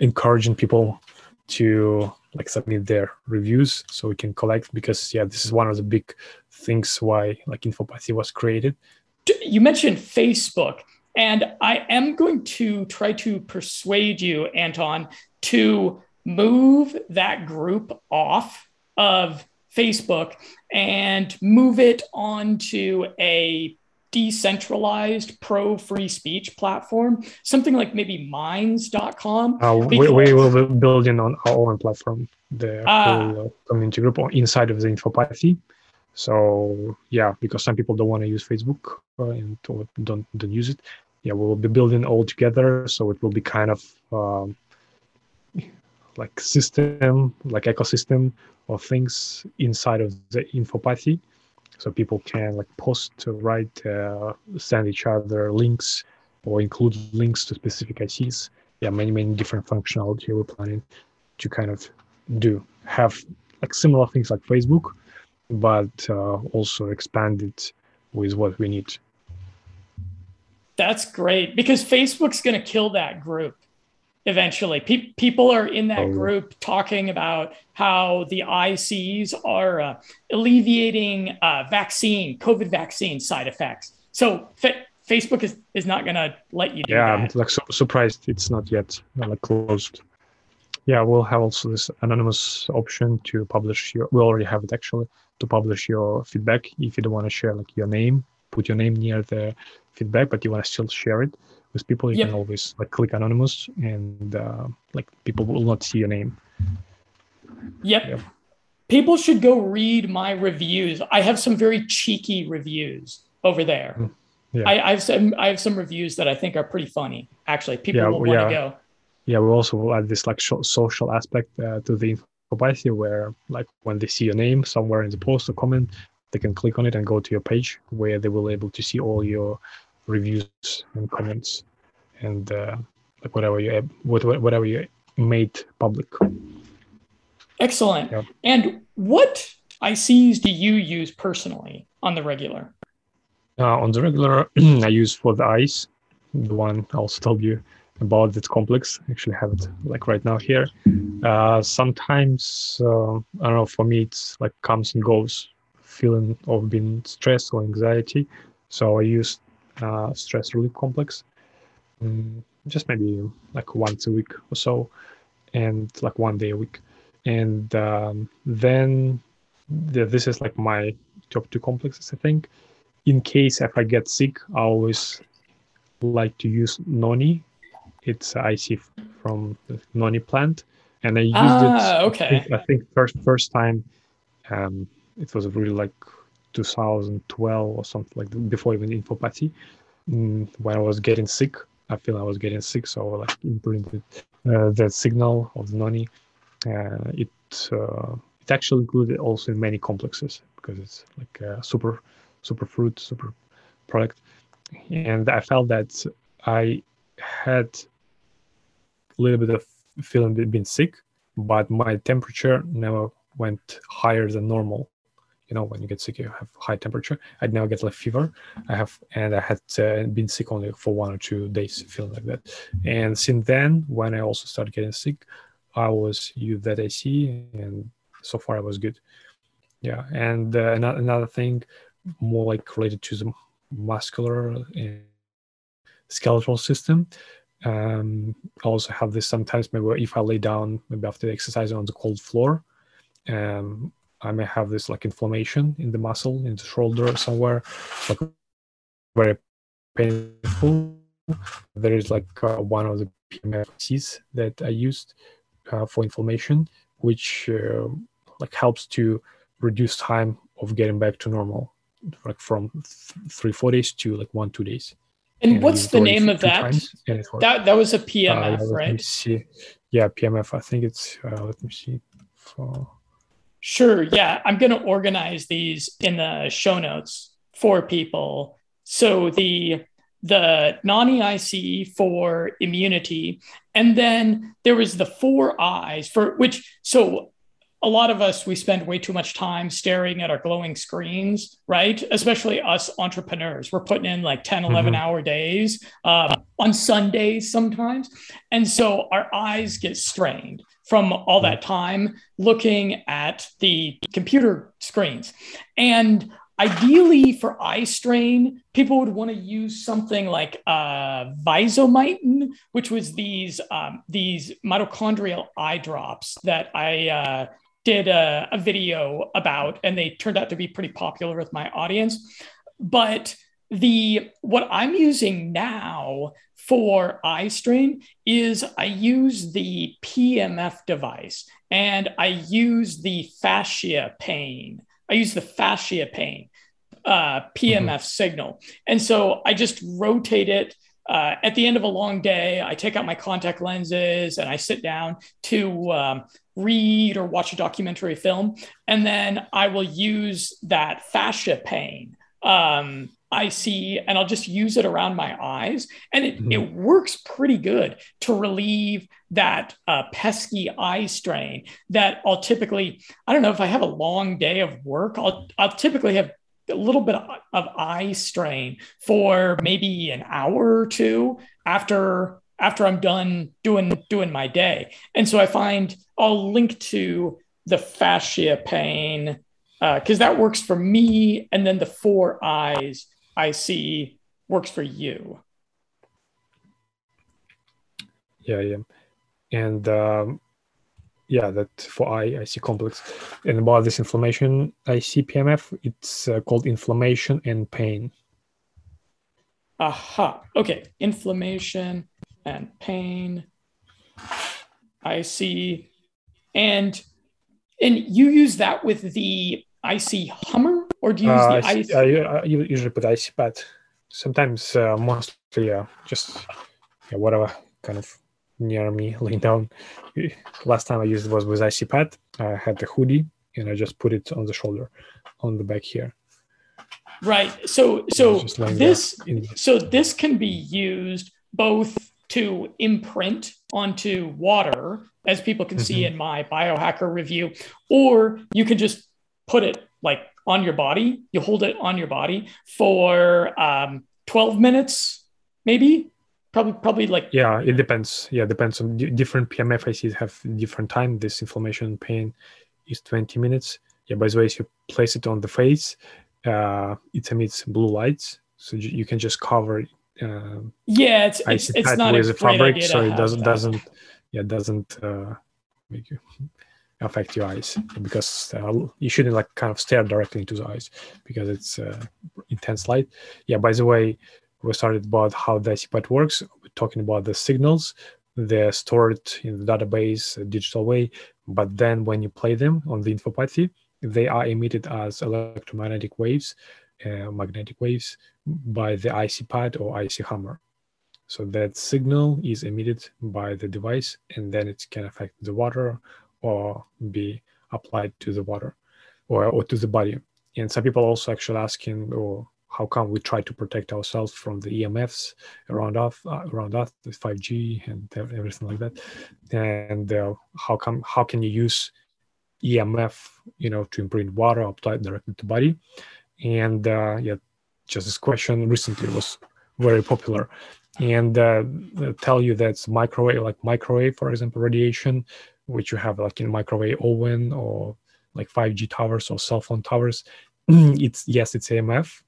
encouraging people to like submit their reviews so we can collect because yeah this is one of the big things why like infopathy was created. You mentioned facebook and i am going to try to persuade you anton to move that group off of facebook and move it onto a decentralized pro free speech platform, something like maybe minds.com. Uh, we, we will be building on our own platform, the uh, community group inside of the Infopathy. So yeah, because some people don't want to use Facebook uh, and don't don't use it. Yeah, we will be building all together, so it will be kind of um, like system, like ecosystem of things inside of the Infopathy so people can like post write uh, send each other links or include links to specific ICs yeah many many different functionality we're planning to kind of do. Have like similar things like facebook but uh, also expand it with what we need. That's great because facebook's going to kill that group eventually. Pe- people are in that oh. group talking about how the ICs are uh, alleviating uh, vaccine, COVID vaccine side effects. So fa- Facebook is, is not going to let you do yeah, that. I'm like su- surprised it's not yet uh, like closed. Yeah, we'll have also this anonymous option to publish your. We already have it actually to publish your feedback if you don't want to share like your name, put your name near the feedback, but you want to still share it with people you yep. can always like click anonymous and uh, like people will not see your name yep. yep people should go read my reviews i have some very cheeky reviews over there mm, yeah. I, I, have some i have some reviews that i think are pretty funny actually people yeah, will want yeah. to go yeah we also will add this like social aspect uh, to the infopathy where like when they see your name somewhere in the post or comment they can click on it and go to your page where they will able to see all your reviews and comments and uh, like whatever you whatever you made public. Excellent. Yeah. And what ICs do you use personally on the regular? Uh, on the regular, I use for the ice, the one I also told you about its complex. I actually have it like right now here. Uh, sometimes uh, I don't know. For me, it's like comes and goes, feeling of being stress or anxiety. So I use uh, stress relief complex, um, just maybe like once a week or so, and like one day a week. And um, then the, this is like my top two complexes, I think. In case if I get sick, I always like to use Noni. It's IC from the Noni plant, and I used ah, it. Okay. I think, I think first first time, um, it was really like 2012 or something like that, before even Infopathy, mm, when I was getting sick. I feel I was getting sick, so I like imprinted uh, the signal of the noni. Uh, it uh, it actually included also in many complexes because it's like a super super fruit super product, and I felt that I had a little bit of feeling being sick, but my temperature never went higher than normal you know when you get sick you have high temperature. I'd now get like fever. I have and i had uh, been sick only for one or two days feeling like that. And since then when i also started getting sick i was use that ac and so far i was good. Yeah and uh, another, another thing more like related to the muscular and skeletal system um, I also have this sometimes maybe if I lay down maybe after exercising on the cold floor um, I may have this like inflammation in the muscle in the shoulder somewhere, like very painful. There is like uh, one of the PMFICs that I used uh, for inflammation, which uh, like helps to reduce time of getting back to normal, like from th- three four days to like one two days. And, and what's the name of that? That that was a PMF, uh, right? See. Yeah, PMF. I think it's. Uh, let me see. For Sure. Yeah. I'm going to organize these in the show notes for people. So the the Noni IC for immunity, and then there was the four eyes for which. So a lot of us we spend way too much time staring at our glowing screens right? Especially us entrepreneurs. We're putting in like 10 11 mm-hmm. hour days uh, on sundays sometimes. And so our eyes get strained from all that time looking at the computer screens. And ideally for eye strain people would want to use something like uh, Visomitin which was these um, these mitochondrial eye drops that i uh, did a, a video about, and they turned out to be pretty popular with my audience. But the what I'm using now for eye strain is I use the PMF device and I use the fascia pain. I use the fascia pain uh, PMF mm-hmm. signal. And so I just rotate it uh, at the end of a long day, I take out my contact lenses and I sit down to um, read or watch a documentary film. And then I will use that fascia pain um, I see, and I'll just use it around my eyes. And it, mm-hmm. it works pretty good to relieve that uh, pesky eye strain that I'll typically, I don't know if I have a long day of work, I'll, I'll typically have a little bit of, of eye strain for maybe an hour or two after after I'm done doing doing my day. And so I find I'll link to the fascia pain because uh, that works for me, and then the four eyes I see works for you. Yeah, yeah, and um, yeah, that for eye I see complex. And about this inflammation, I see PMF. It's uh, called inflammation and pain. Aha. Okay, inflammation and pain. I see, and and you use that with the IC Hammer, or do you use uh, the IC? I, I usually put IC pad. Sometimes, uh, mostly, uh, just yeah, whatever kind of near me, laying down. Last time I used it was with IC pad. I had the hoodie, and I just put it on the shoulder, on the back here. Right. So, so this, so this can be used both to imprint onto water, as people can mm-hmm. see in my biohacker review, or you can just put it like on your body. You hold it on your body for um, 12 minutes, maybe. Probably, probably like yeah. It depends. Yeah, depends on d- different PMFICs have different time. This inflammation pain is 20 minutes. Yeah. By the way, if you place it on the face, uh, it emits blue lights, so you can just cover uh, yeah, it's it's, it's not with a fabric, so it doesn't that. doesn't yeah doesn't uh, make you affect your eyes because uh, you shouldn't like kind of stare directly into the eyes because it's uh, intense light. Yeah. By the way, we started about how the ICPAD works. We're talking about the signals. They're stored in the database, digital way, but then when you play them on the infopathy, they are emitted as electromagnetic waves magnetic waves by the IC pad or IC hammer. So that signal is emitted by the device and then it can affect the water or be applied to the water or, or to the body. And some people also actually asking, or oh, how come we try to protect ourselves from the EMFs around us, around us, the 5G and everything like that? And uh, how come, how can you use EMF, you know, to imprint water applied directly to body? And uh, yeah, just this question recently was very popular, and uh, tell you that's microwave, like microwave, for example, radiation, which you have like in microwave oven or like 5G towers or cell phone towers. it's yes, it's AMF.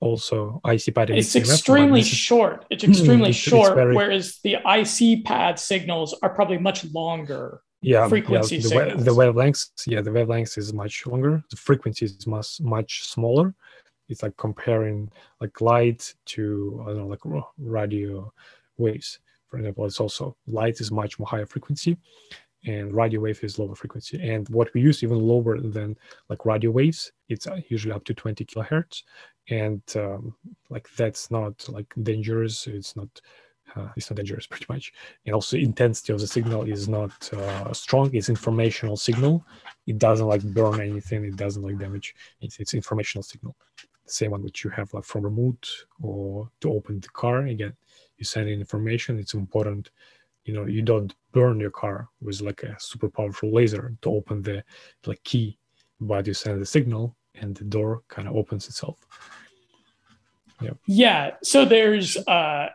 Also, IC pad. It's extremely short. It's extremely it's, short. It's very... Whereas the IC pad signals are probably much longer yeah frequency yeah, the, the wavelengths yeah the wavelengths is much longer. The frequency is much much smaller. It's like comparing like light to i don't know like radio waves for example. It's also light is much more higher frequency and radio wave is lower frequency. And what we use even lower than like radio waves it's uh, usually up to 20 kilohertz. And um, like that's not like dangerous. It's not uh, it's not dangerous pretty much. And also intensity of the signal is not uh, strong. It's informational signal. It doesn't like burn anything. It doesn't like damage. It's, it's informational signal. The same one which you have like from remote or to open the car. Again you send in information. It's important you know you don't burn your car with like a super powerful laser to open the like key but you send the signal and the door kind of opens itself. Yeah. Yeah. So there's uh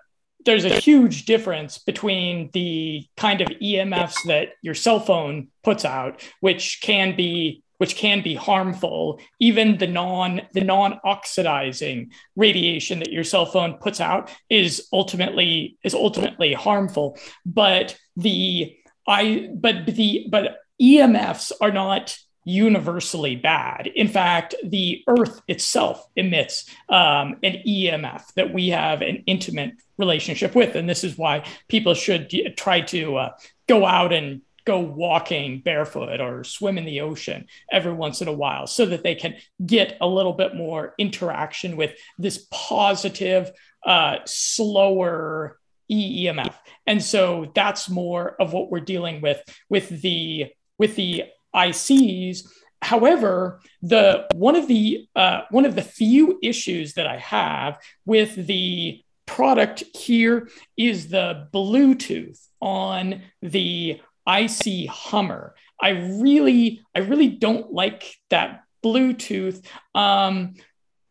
there's a huge difference between the kind of EMFs that your cell phone puts out, which can be which can be harmful even the non the non-oxidizing radiation that your cell phone puts out is ultimately is ultimately harmful. But the i but the but emfs are not universally bad in fact the earth itself emits um, an emf that we have an intimate relationship with and this is why people should try to uh, go out and go walking barefoot or swim in the ocean every once in a while so that they can get a little bit more interaction with this positive, uh, slower EEMF. And so that's more of what we're dealing with with the with the ICs. However, the one of the uh, one of the few issues that I have with the product here is the Bluetooth on the IC Hammer. I really, I really don't like that Bluetooth um,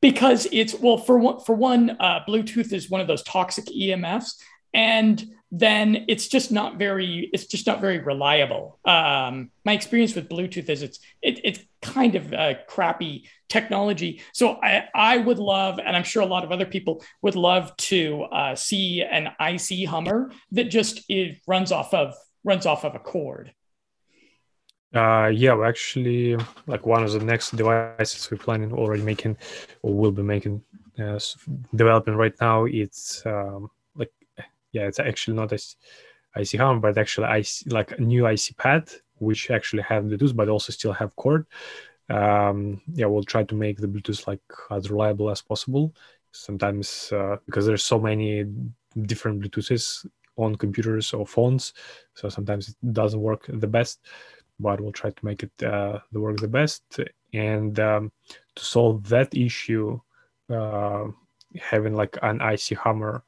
because it's well for one, for one, uh, Bluetooth is one of those toxic EMFs, and then it's just not very, it's just not very reliable. Um, my experience with Bluetooth is it's it, it's kind of a crappy technology. So I I would love, and I'm sure a lot of other people would love to uh, see an IC Hammer that just it runs off of runs off of a cord. Uh, yeah, well, actually, like one of the next devices we're planning already making, or will be making, uh, developing right now. It's um, yeah, it's actually not a IC Home, but actually IC like a new IC pad, which actually have Bluetooth, but also still have cord. Um, yeah, we'll try to make the Bluetooth like as reliable as possible. Sometimes uh, because there's so many different Bluetooths on computers or phones. So sometimes it doesn't work the best, but we'll try to make it uh, work the best. And um, to solve that issue, uh, having like an IC Hammer,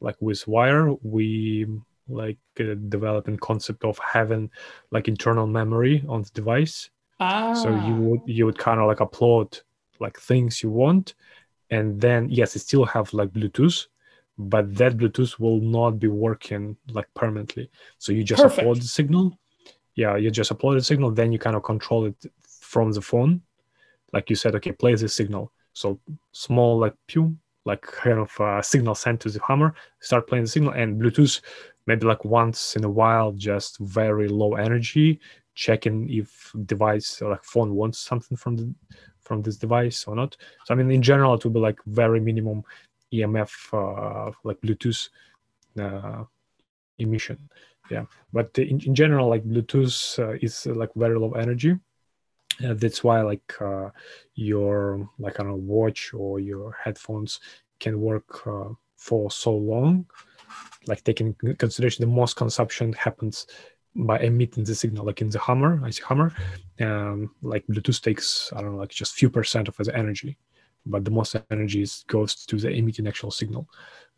like with wire, we like uh, developing concept of having like internal memory on the device. Ah. So you ah. would you would kind of like upload like things you want, and then yes, it still have like Bluetooth, but that Bluetooth will not be working like permanently. So you just Perfect. upload the signal. Yeah, you just upload the signal, then you kind of control it from the phone. Like you said, okay, play this signal. So small like pew, like kind of uh, signal sent to the hammer, start playing the signal, and Bluetooth maybe like once in a while, just very low energy, checking if device or like phone wants something from the from this device or not. So I mean, in general, it will be like very minimum EMF uh, like Bluetooth uh, emission. Yeah, but in, in general, like Bluetooth uh, is like very low energy. Uh, that's why like uh, your like on a watch or your headphones can work uh, for so long like taking consideration the most consumption happens by emitting the signal like in the Hammer i see Hummer um, like bluetooth takes i don't know like just few percent of the energy but the most energy is, goes to the emitting actual signal,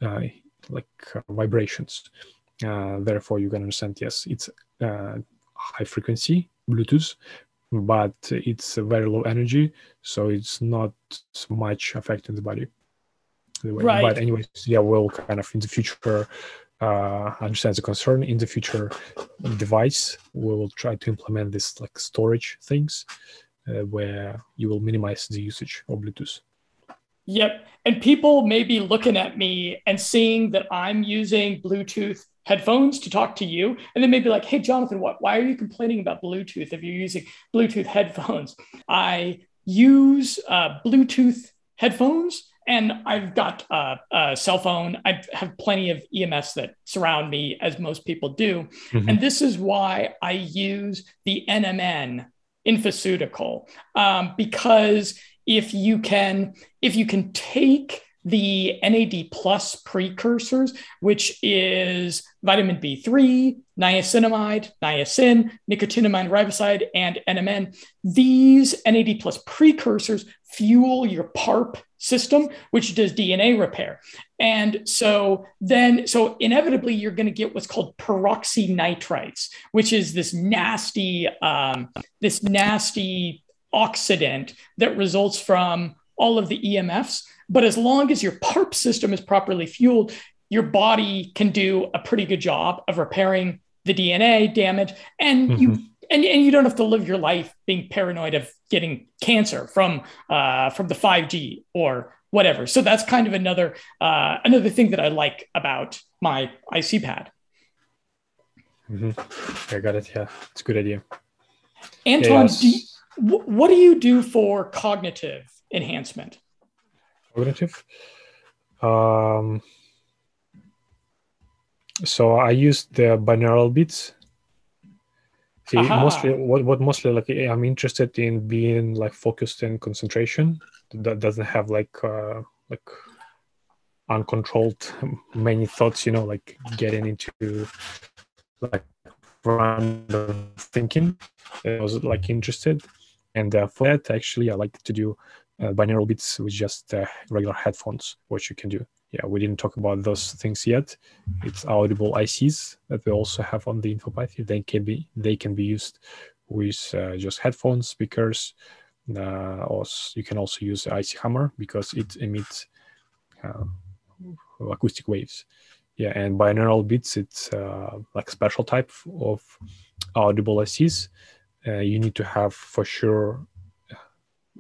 uh, like uh, vibrations. Uh, therefore, you can understand, yes, it's high frequency Bluetooth, but it's a very low energy, so it's not much affecting the body. Right. But anyways, yeah, we'll kind of in the future uh, understand the concern in the future device. We will try to implement this like storage things uh, where you will minimize the usage of Bluetooth. Yep. And people may be looking at me and seeing that I'm using Bluetooth headphones to talk to you. And then maybe like, hey, Jonathan, what, why are you complaining about Bluetooth if you're using Bluetooth headphones? I use uh, Bluetooth headphones and I've got uh, a cell phone. I have plenty of ems that surround me, as most people do. Mm-hmm. And this is why I use the NMN Infoceutical um, because if you can if you can take the NAD plus precursors, which is vitamin B3, niacinamide, niacin, nicotinamide riboside, and NMN. These NAD plus precursors fuel your PARP system, which does DNA repair. And so then, so inevitably, you're going to get what's called peroxynitrites, which is this nasty, um, this nasty oxidant that results from all of the EMFs. But as long as your PARP system is properly fueled, your body can do a pretty good job of repairing the DNA damage, and mm-hmm. you and, and you don't have to live your life being paranoid of getting cancer from uh, from the 5G or whatever. So that's kind of another uh, another thing that I like about my IC pad. Mm-hmm. I got it. Yeah, it's a good idea. Anton, do you, what do you do for cognitive enhancement? Cognitive. Um, so I use the binaural beats. See, mostly what, what mostly like I'm interested in being like focused and concentration that doesn't have like uh, like uncontrolled many thoughts, you know, like getting into like random thinking. I was like interested, and uh, for that actually I like to do uh, binaural beats with just uh, regular headphones, which you can do yeah, we didn't talk about those things yet. It's audible ICs that we also have on the InfoPathy. They can be they can be used with uh, just headphones, speakers. Uh, or you can also use the IC Hammer because it emits uh, acoustic waves. Yeah, and binaural beats, it's uh, like special type of audible ICs. Uh, you need to have for sure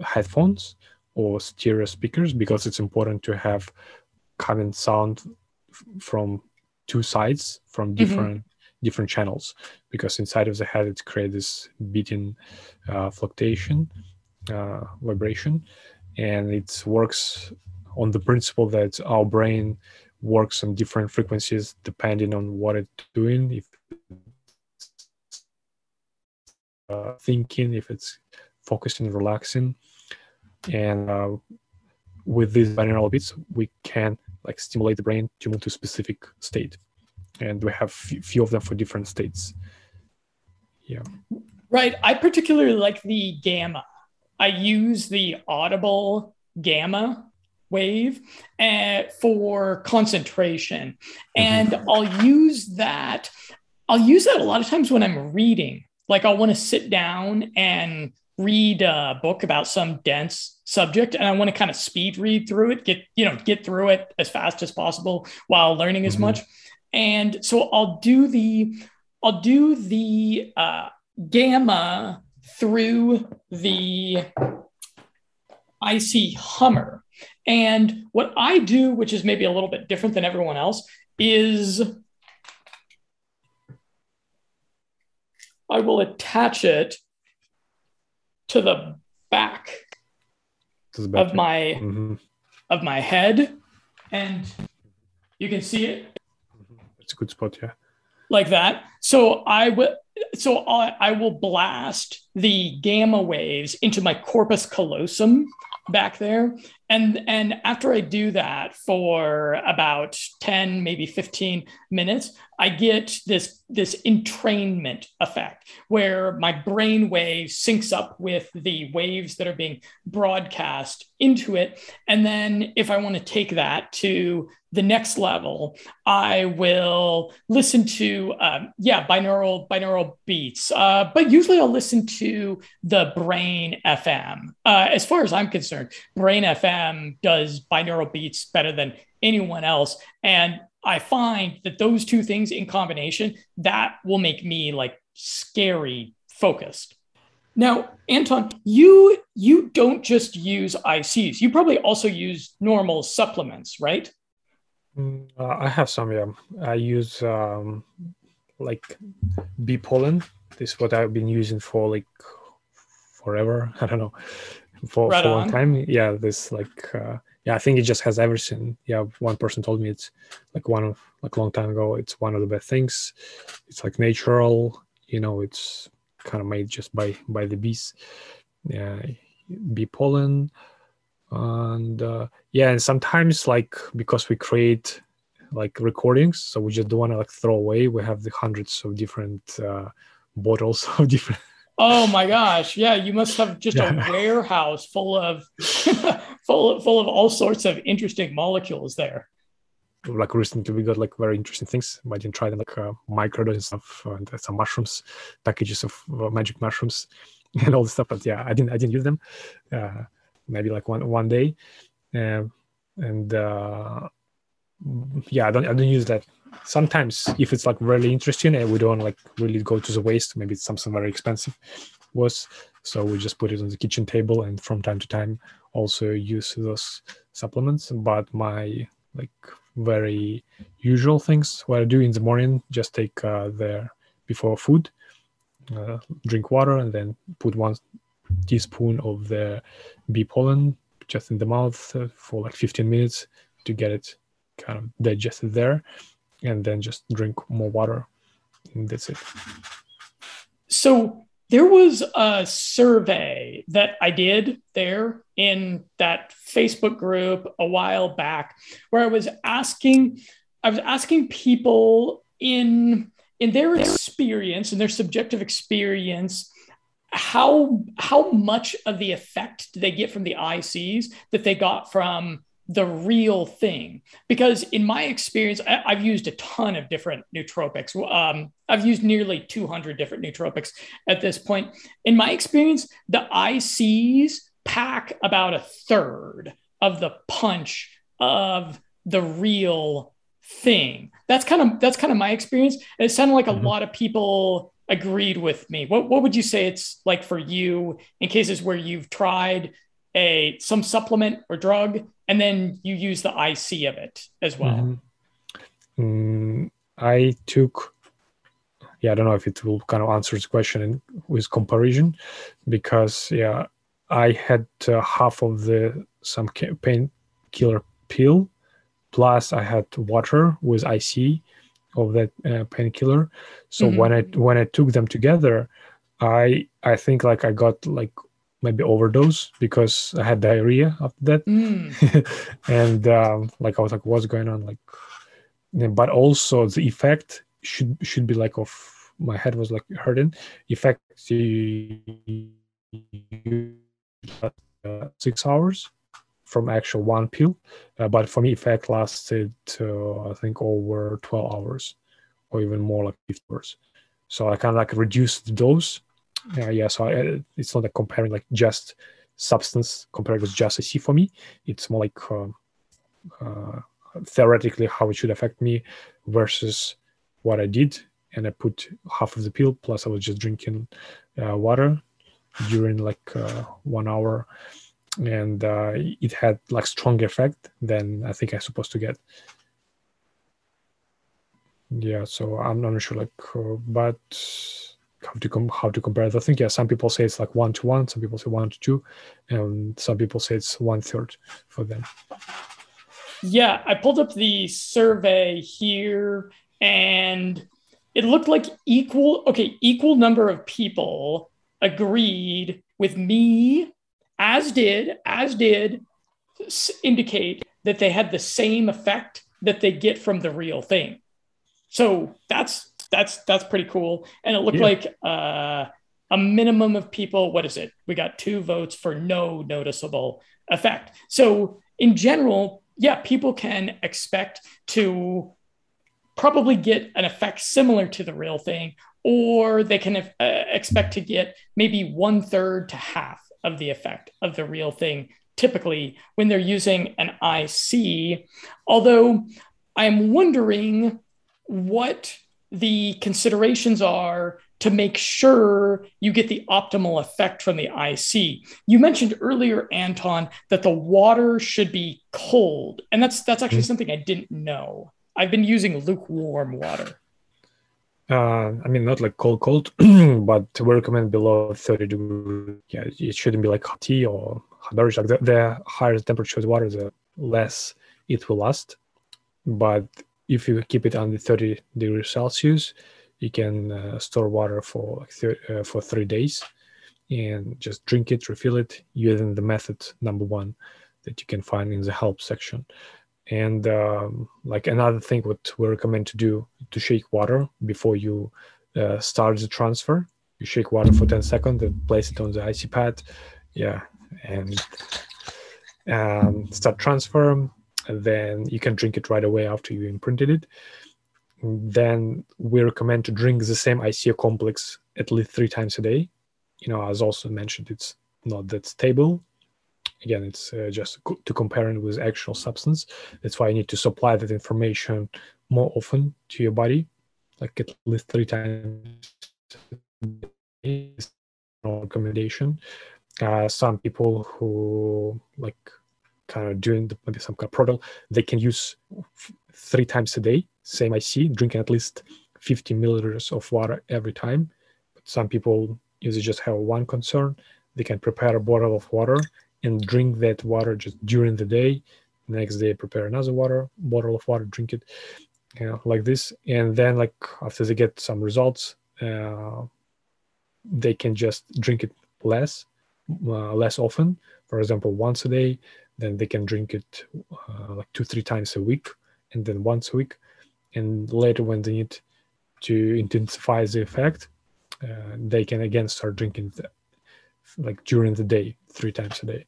headphones or stereo speakers because it's important to have coming sound from two sides from mm-hmm. different mm-hmm. different channels because inside of the head it creates this beating uh, fluctuation uh, vibration and it works on the principle that our brain works on different frequencies depending on what it's doing if uh, thinking if it's focusing relaxing and uh, with these binaural beats we can like stimulate the brain to move to a specific state. And we have f- few of them for different states. Yeah. Right. I particularly like the gamma. I use the audible gamma wave uh, for concentration. And mm-hmm. i'll use that i'll use that a lot of times when i'm reading. Like i'll want to sit down and read a book about some dense subject and I want to kind of speed read through it, get, you know, get through it as fast as possible while learning as mm-hmm. much. And so I'll do the, I'll do the uh, gamma through the IC Hammer. And what I do, which is maybe a little bit different than everyone else, is I will attach it to the back to the back of my mm-hmm. of my head, and you can see it. It's a good spot, yeah. Like that. So I will. So I, I will blast the gamma waves into my corpus callosum back there, and and after i do that for about 10 maybe 15 minutes i get this this entrainment effect where my brain wave syncs up with the waves that are being broadcast into it. And then if i want to take that to the next level i will listen to um, yeah binaural binaural beats uh, but usually i'll listen to the brain fm uh, as far as i'm concerned brain fm does binaural beats better than anyone else. And I find that those two things in combination, that will make me like scary focused. Now, Anton, you you don't just use ICs. You probably also use normal supplements, right? Mm, uh, I have some. Yeah, I use um, like bee pollen. This is what I've been using for like forever. I don't know for, right for a long time. Yeah, this like uh, yeah, I think it just has everything. Yeah, one person told me it's like one of like a long time ago. It's one of the best things. It's like natural. You know, it's kind of made just by by the bees. Yeah, bee pollen, and uh, yeah, and sometimes like because we create like recordings, so we just don't want to like throw away. We have the hundreds of different uh, bottles of different. Oh my gosh! Yeah, you must have just yeah. a warehouse full of full of, full of all sorts of interesting molecules there. Like recently, we got like very interesting things. I didn't try them, like uh, microdose and stuff, and some mushrooms, packages of uh, magic mushrooms, and all this stuff. But yeah, I didn't I didn't use them. Maybe like one one day, um, and uh, yeah, I don't I don't use that. Sometimes if it's like really interesting and we don't like really go to the waste, maybe it's something very expensive was so we just put it on the kitchen table and from time to time also use those supplements but my like very usual things what i do in the morning just take uh, the before food uh, drink water and then put one teaspoon of the bee pollen just in the mouth for like 15 minutes to get it kind of digested there and then just drink more water and that's it. So there was a survey that i did there in that facebook group a while back where i was asking i was asking people in in their experience in their subjective experience how how much of the effect do they get from the ics that they got from the real thing? Because in my experience I, have used a ton of different nootropics. Um, i've used nearly 200 different nootropics at this point. In my experience the ics pack about a third of the punch of the real thing. That's kind of that's kind of my experience. And it sounded like mm-hmm. a lot of people agreed with me what, what would you say it's like for you in cases where you've tried a some supplement or drug and then you use the IC of it as well. Mm-hmm. Mm, I took, yeah, I don't know if it will kind of answer the question in, with comparison, because yeah, I had uh, half of the some painkiller pill, plus I had water with IC of that uh, painkiller. So mm-hmm. when I when I took them together, I I think like I got like maybe overdose because I had diarrhea after that. Mm. and um, like I was like, what's going on? Like, but also the effect should should be like of my head was like hurting. Effect uh, six hours from actual one pill, uh, but for me, effect lasted uh, I think over twelve hours, or even more like fifty hours. So I kind of like reduced the dose. Uh, yeah so I, it's not like comparing like just substance compared with just a c for me. It's more like uh, uh, theoretically how it should affect me versus what i did. And i put half of the pill plus i was just drinking uh, water during like uh, one hour and uh, it had like strong effect than i think i'm supposed to get yeah so i'm not sure like but how to com- how to compare it. I think yeah, some people say it's like one to one, some people say one to two, and some people say it's one third for them. Yeah, I pulled up the survey here, and it looked like equal. Okay, equal number of people agreed with me, as did as did indicate that they had the same effect that they get from the real thing. So that's that's that's pretty cool. And it looked yeah. like uh, a minimum of people. What is it? We got two votes for no noticeable effect. So in general, yeah, people can expect to probably get an effect similar to the real thing, or they can uh, expect to get maybe one third to half of the effect of the real thing typically when they're using an IC. Although I'm wondering what the considerations are to make sure you get the optimal effect from the IC. You mentioned earlier, Anton, that the water should be cold, and that's that's actually mm-hmm. something I didn't know. I've been using lukewarm water. Uh, I mean, not like cold, cold, but we recommend below 30 degrees. Yeah, it shouldn't be like hot tea or hot beverage. Like the, the higher the temperature of the water, the less it will last. But if you keep it under 30 degrees Celsius, you can uh, store water for uh, for three days and just drink it, refill it using the method number one that you can find in the help section. And um, like another thing, what we recommend to do to shake water before you uh, start the transfer. You shake water for 10 seconds and place it on the IC pad. Yeah. And um, start transfer. Then you can drink it right away after you imprinted it. Then we recommend to drink the same ICO complex at least three times a day. You know, as also mentioned, it's not that stable again it's uh, just to compare it with actual substance. That's why you need to supply that information more often to your body like at least three times recommendation. Uh, some people who like kind of doing the, maybe some kind of protocol they can use three times a day same IC drinking at least 50 milliliters of water every time. But some people usually just have one concern. They can prepare a bottle of water and drink that water just during the day. Next day, prepare another water bottle of water, drink it, you know, like this. And then, like after they get some results, uh, they can just drink it less, uh, less often. For example, once a day. Then they can drink it uh, like two, three times a week, and then once a week. And later, when they need to intensify the effect, uh, they can again start drinking like during the day, three times a day.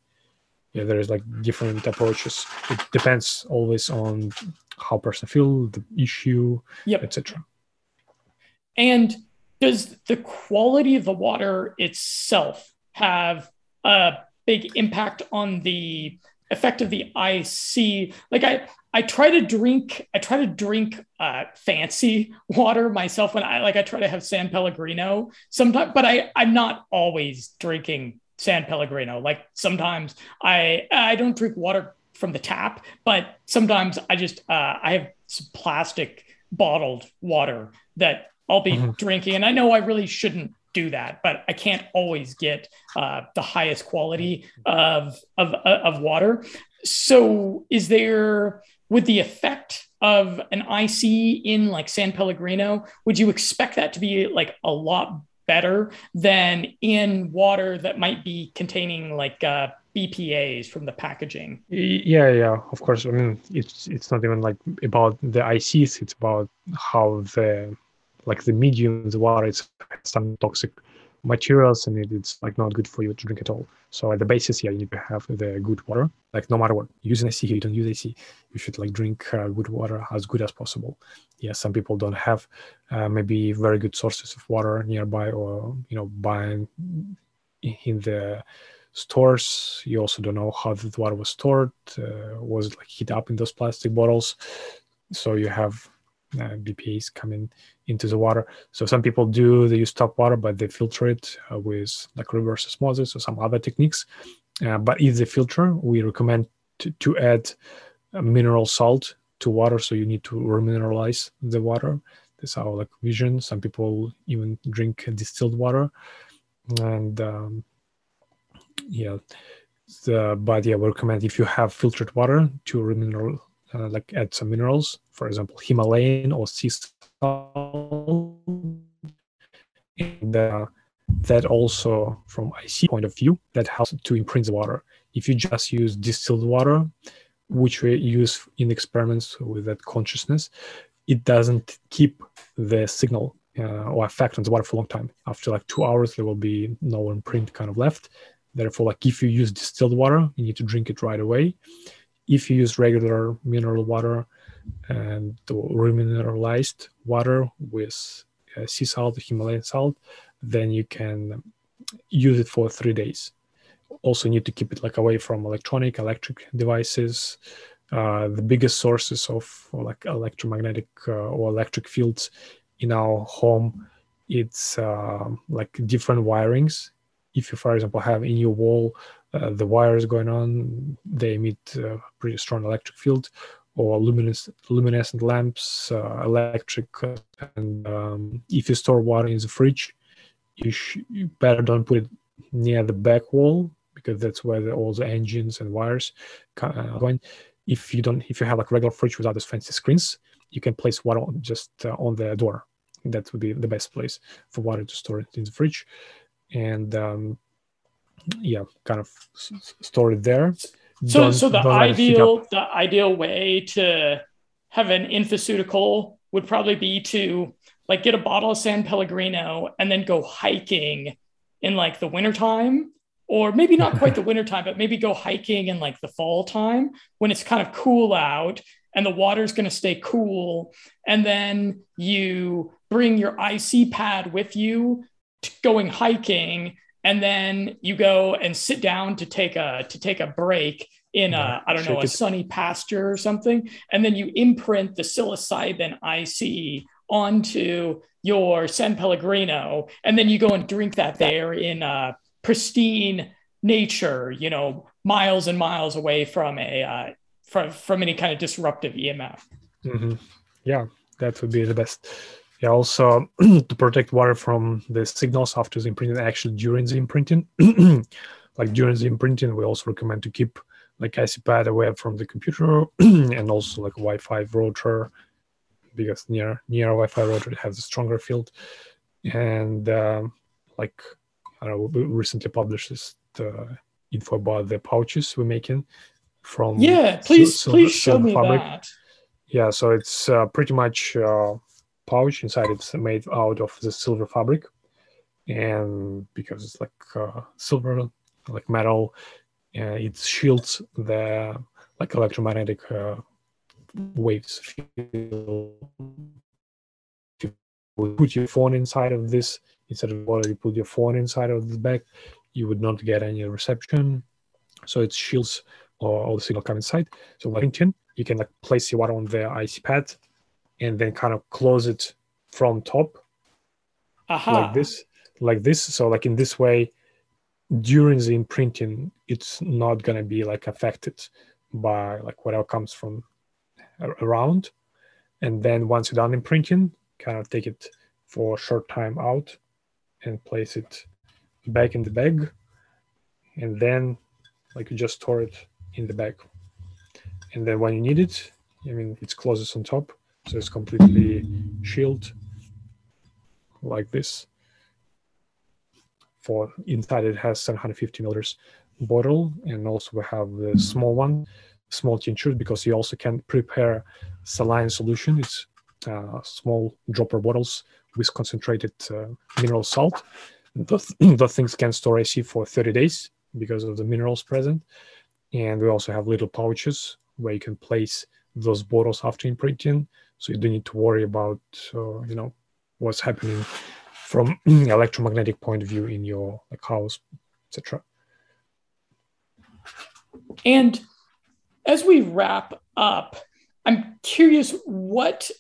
Yeah, there's like different approaches. It depends always on how person feel, the issue, yep. etc. And does the quality of the water itself have a big impact on the effect of the IC? Like I, I try to drink, I try to drink uh, fancy water myself when I like I try to have San Pellegrino sometimes, but I I'm not always drinking San Pellegrino. Like sometimes I I don't drink water from the tap, but sometimes I just uh, I have some plastic bottled water that I'll be mm-hmm. drinking, and I know I really shouldn't do that, but I can't always get uh, the highest quality of, of of water. So, is there with the effect of an IC in like San Pellegrino? Would you expect that to be like a lot better than in water that might be containing like uh, BPA's from the packaging? Yeah, yeah, of course. I mean, it's it's not even like about the ICs; it's about how the like the medium, the water, it's some toxic materials and it, it's like not good for you to drink at all. So at the basis, yeah, you need to have the good water. Like no matter what, use an IC, you don't use IC, you should like drink uh, good water as good as possible. Yeah, some people don't have uh, maybe very good sources of water nearby, or you know, buying in the stores. You also don't know how the water was stored. Uh, was it like heat up in those plastic bottles? So you have uh, BPA's coming into the water. So some people do they use tap water, but they filter it uh, with like reverse osmosis or some other techniques. Uh, but if they filter, we recommend to, to add mineral salt to water. So you need to remineralize the water. That's our like vision. Some people even drink distilled water, and um, yeah. The, but yeah, we recommend if you have filtered water to remineral uh, like add some minerals, for example, Himalayan or sea salt. And uh, that also, from IC point of view, that helps to imprint the water. If you just use distilled water, which we use in experiments with that consciousness, it doesn't keep the signal uh, or effect on the water for a long time. After like two hours, there will be no imprint kind of left. Therefore, like if you use distilled water, you need to drink it right away if you use regular mineral water and remineralized water with uh, sea salt, Himalayan salt, then you can use it for three days. Also, need to keep it like away from electronic, electric devices. Uh, the biggest sources of like electromagnetic uh, or electric fields in our home, it's uh, like different wirings. If you, for example, have in your wall uh, the wires going on, they emit a pretty strong electric field, or luminous, luminescent lamps, uh, electric. And um, if you store water in the fridge, you, sh- you, better don't put it near the back wall because that's where the, all the engines and wires uh, going. If you don't, if you have like regular fridge without those fancy screens, you can place water on, just uh, on the door. That would be the best place for water to store it in the fridge. And um, yeah, kind of store it there. So, don't- so the don't let it stick up. ideal, the ideal way to have an infoceutical would probably be to like get a bottle of San Pellegrino and then go hiking in like the wintertime, or maybe not quite the wintertime, but maybe go hiking in like the fall time when it's kind of cool out and the water's going to stay cool. And then you bring your IC pad with you going hiking and then you go and sit down to take a to take a break in Yeah, a I don't know a sunny pasture or something, and then you imprint the psilocybin IC onto your San Pellegrino, and then you go and drink that there in uh, pristine nature, you know, miles and miles away from a uh, from from any kind of disruptive EMF. Mhm. Yeah, that would be the best. Yeah, also to protect water from the signals after the imprinting, actually during the imprinting. like during the imprinting, we also recommend to keep like ICPad away from the computer and also like Wi-Fi router because near near Wi-Fi router it has a stronger field. And um, like I don't know, we recently published this uh, info about the pouches we're making from Yeah, please please show me fabric. that. Yeah, so it's uh, pretty much uh, pouch inside. It's made out of the silver fabric, and because it's like uh, silver, like metal, uh, it shields the like electromagnetic uh, waves. You put your phone inside of this instead of water, you put your phone inside of the bag, you would not get any reception. So it shields all, all the signal come inside. So like you can like place your water on the IC pad and then kind of close it from top Aha. like this, like this. So like in this way, during the imprinting, it's not gonna be like affected by like whatever comes from around. And then once you're done imprinting, kind of take it for a short time out and place it back in the bag. And then like you just store it in the bag. And then when you need it, I mean it's closes on top, so it's completely shielded like this. For inside it has 750 milliliters bottle, and also we have the small one, small tincture, because you also can prepare saline solution. It's uh, small dropper bottles with concentrated uh, mineral salt. Those, those things can store IC for 30 days because of the minerals present. And we also have little pouches where you can place those bottles after imprinting, so you don't need to worry about uh, you know what's happening from electromagnetic point of view in your like house, etc. And as we wrap up, I'm curious what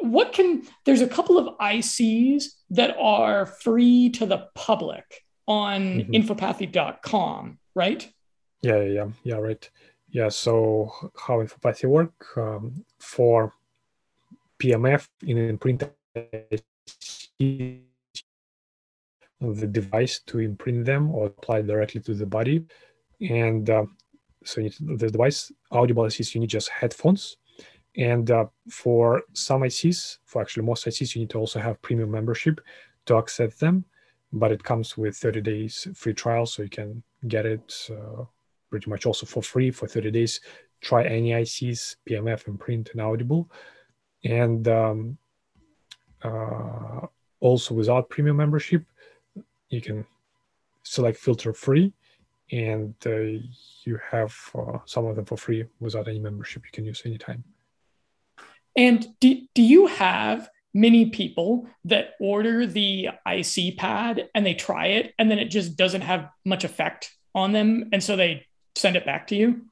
what can there's a couple of ICs that are free to the public on Mhm. infopathy.com, right? Yeah, yeah, yeah, yeah, right. Yeah, so how infopathy work um, for PMF in imprint the device to imprint them or apply directly to the body, and uh, so the device audible ICs you need just headphones, and uh, for some ICs, for actually most ICs, you need to also have premium membership to access them, but it comes with 30 days free trial, so you can get it. Uh, pretty much also for free for 30 days. Try any ICs, PMF, and print and audible. And um, uh, also without premium membership, you can select filter free and uh, you have uh, some of them for free without any membership. You can use anytime. And do, do you have many people that order the IC pad and they try it and then it just doesn't have much effect on them and so they send it back to you?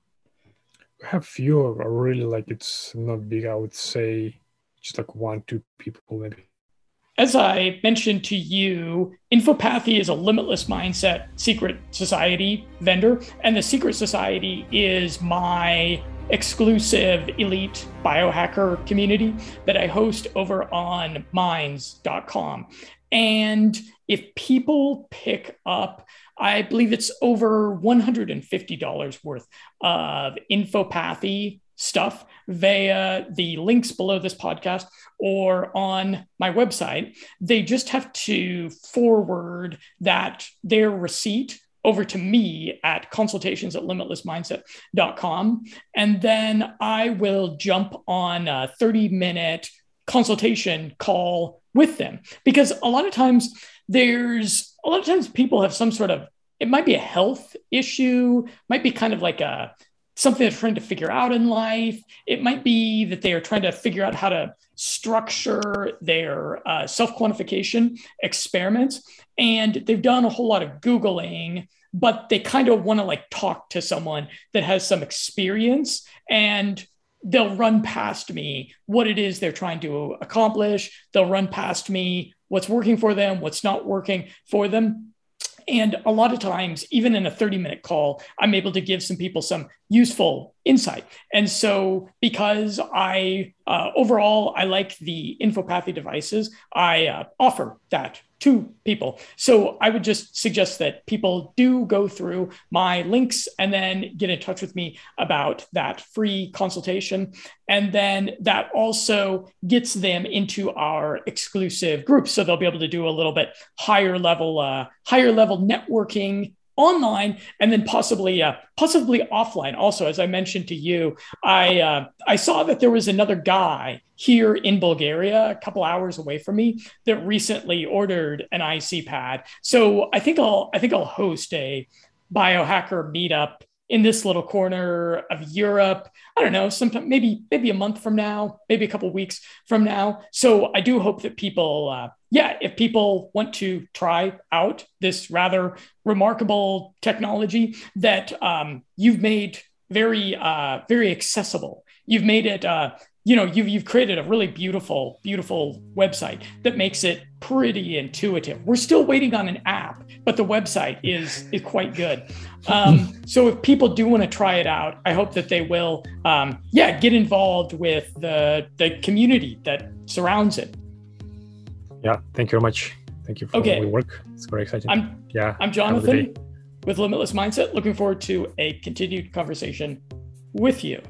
Have few are really like it's not big. I would say just like one, two people maybe. As I mentioned to you, Infopathy is a limitless mindset secret society vendor, and the secret society is my exclusive elite biohacker community that I host over on minds.com. And if people pick up, I believe it's over $150 worth of Infopathy stuff via the links below this podcast or on my website. They just have to forward that their receipt over to me at consultations at limitlessmindset.com. And then I will jump on a 30 minute consultation call with them because a lot of times there's a lot of times people have some sort of it might be a health issue might be kind of like a something they're trying to figure out in life. It might be that they are trying to figure out how to structure their uh, self-quantification experiments. And they've done a whole lot of googling but they kind of want to like talk to someone that has some experience and they'll run past me what it is they're trying to accomplish. They'll run past me what's working for them what's not working for them. And a lot of times, even in a 30 minute call, I'm able to give some people some useful insight. And so, because I uh, overall, I like the infopathy devices, I uh, offer that to people. So I would just suggest that people do go through my links and then get in touch with me about that free consultation. And then that also gets them into our exclusive group. So they'll be able to do a little bit higher level, uh, higher level networking online and then possibly uh, possibly offline. Also as i mentioned to you i uh, i saw that there was another guy here in bulgaria a couple hours away from me that recently ordered an ic pad. So i think i'll i think i'll host a biohacker meetup in this little corner of Europe. I don't know, sometime maybe maybe a month from now, maybe a couple weeks from now. So I do hope that people, uh, yeah, if people want to try out this rather remarkable technology that um, you've made very uh, very accessible. You've made it uh, you know you've, you've created a really beautiful beautiful website that makes it pretty intuitive. We're still waiting on an app but the website is is quite good. Um, so if people do want to try it out i hope that they will um, yeah get involved with the the community that surrounds it. Yeah thank you very much. Thank you for okay. all your work. It's very exciting. I'm yeah i'm jonathan with limitless mindset. Looking forward to a continued conversation with you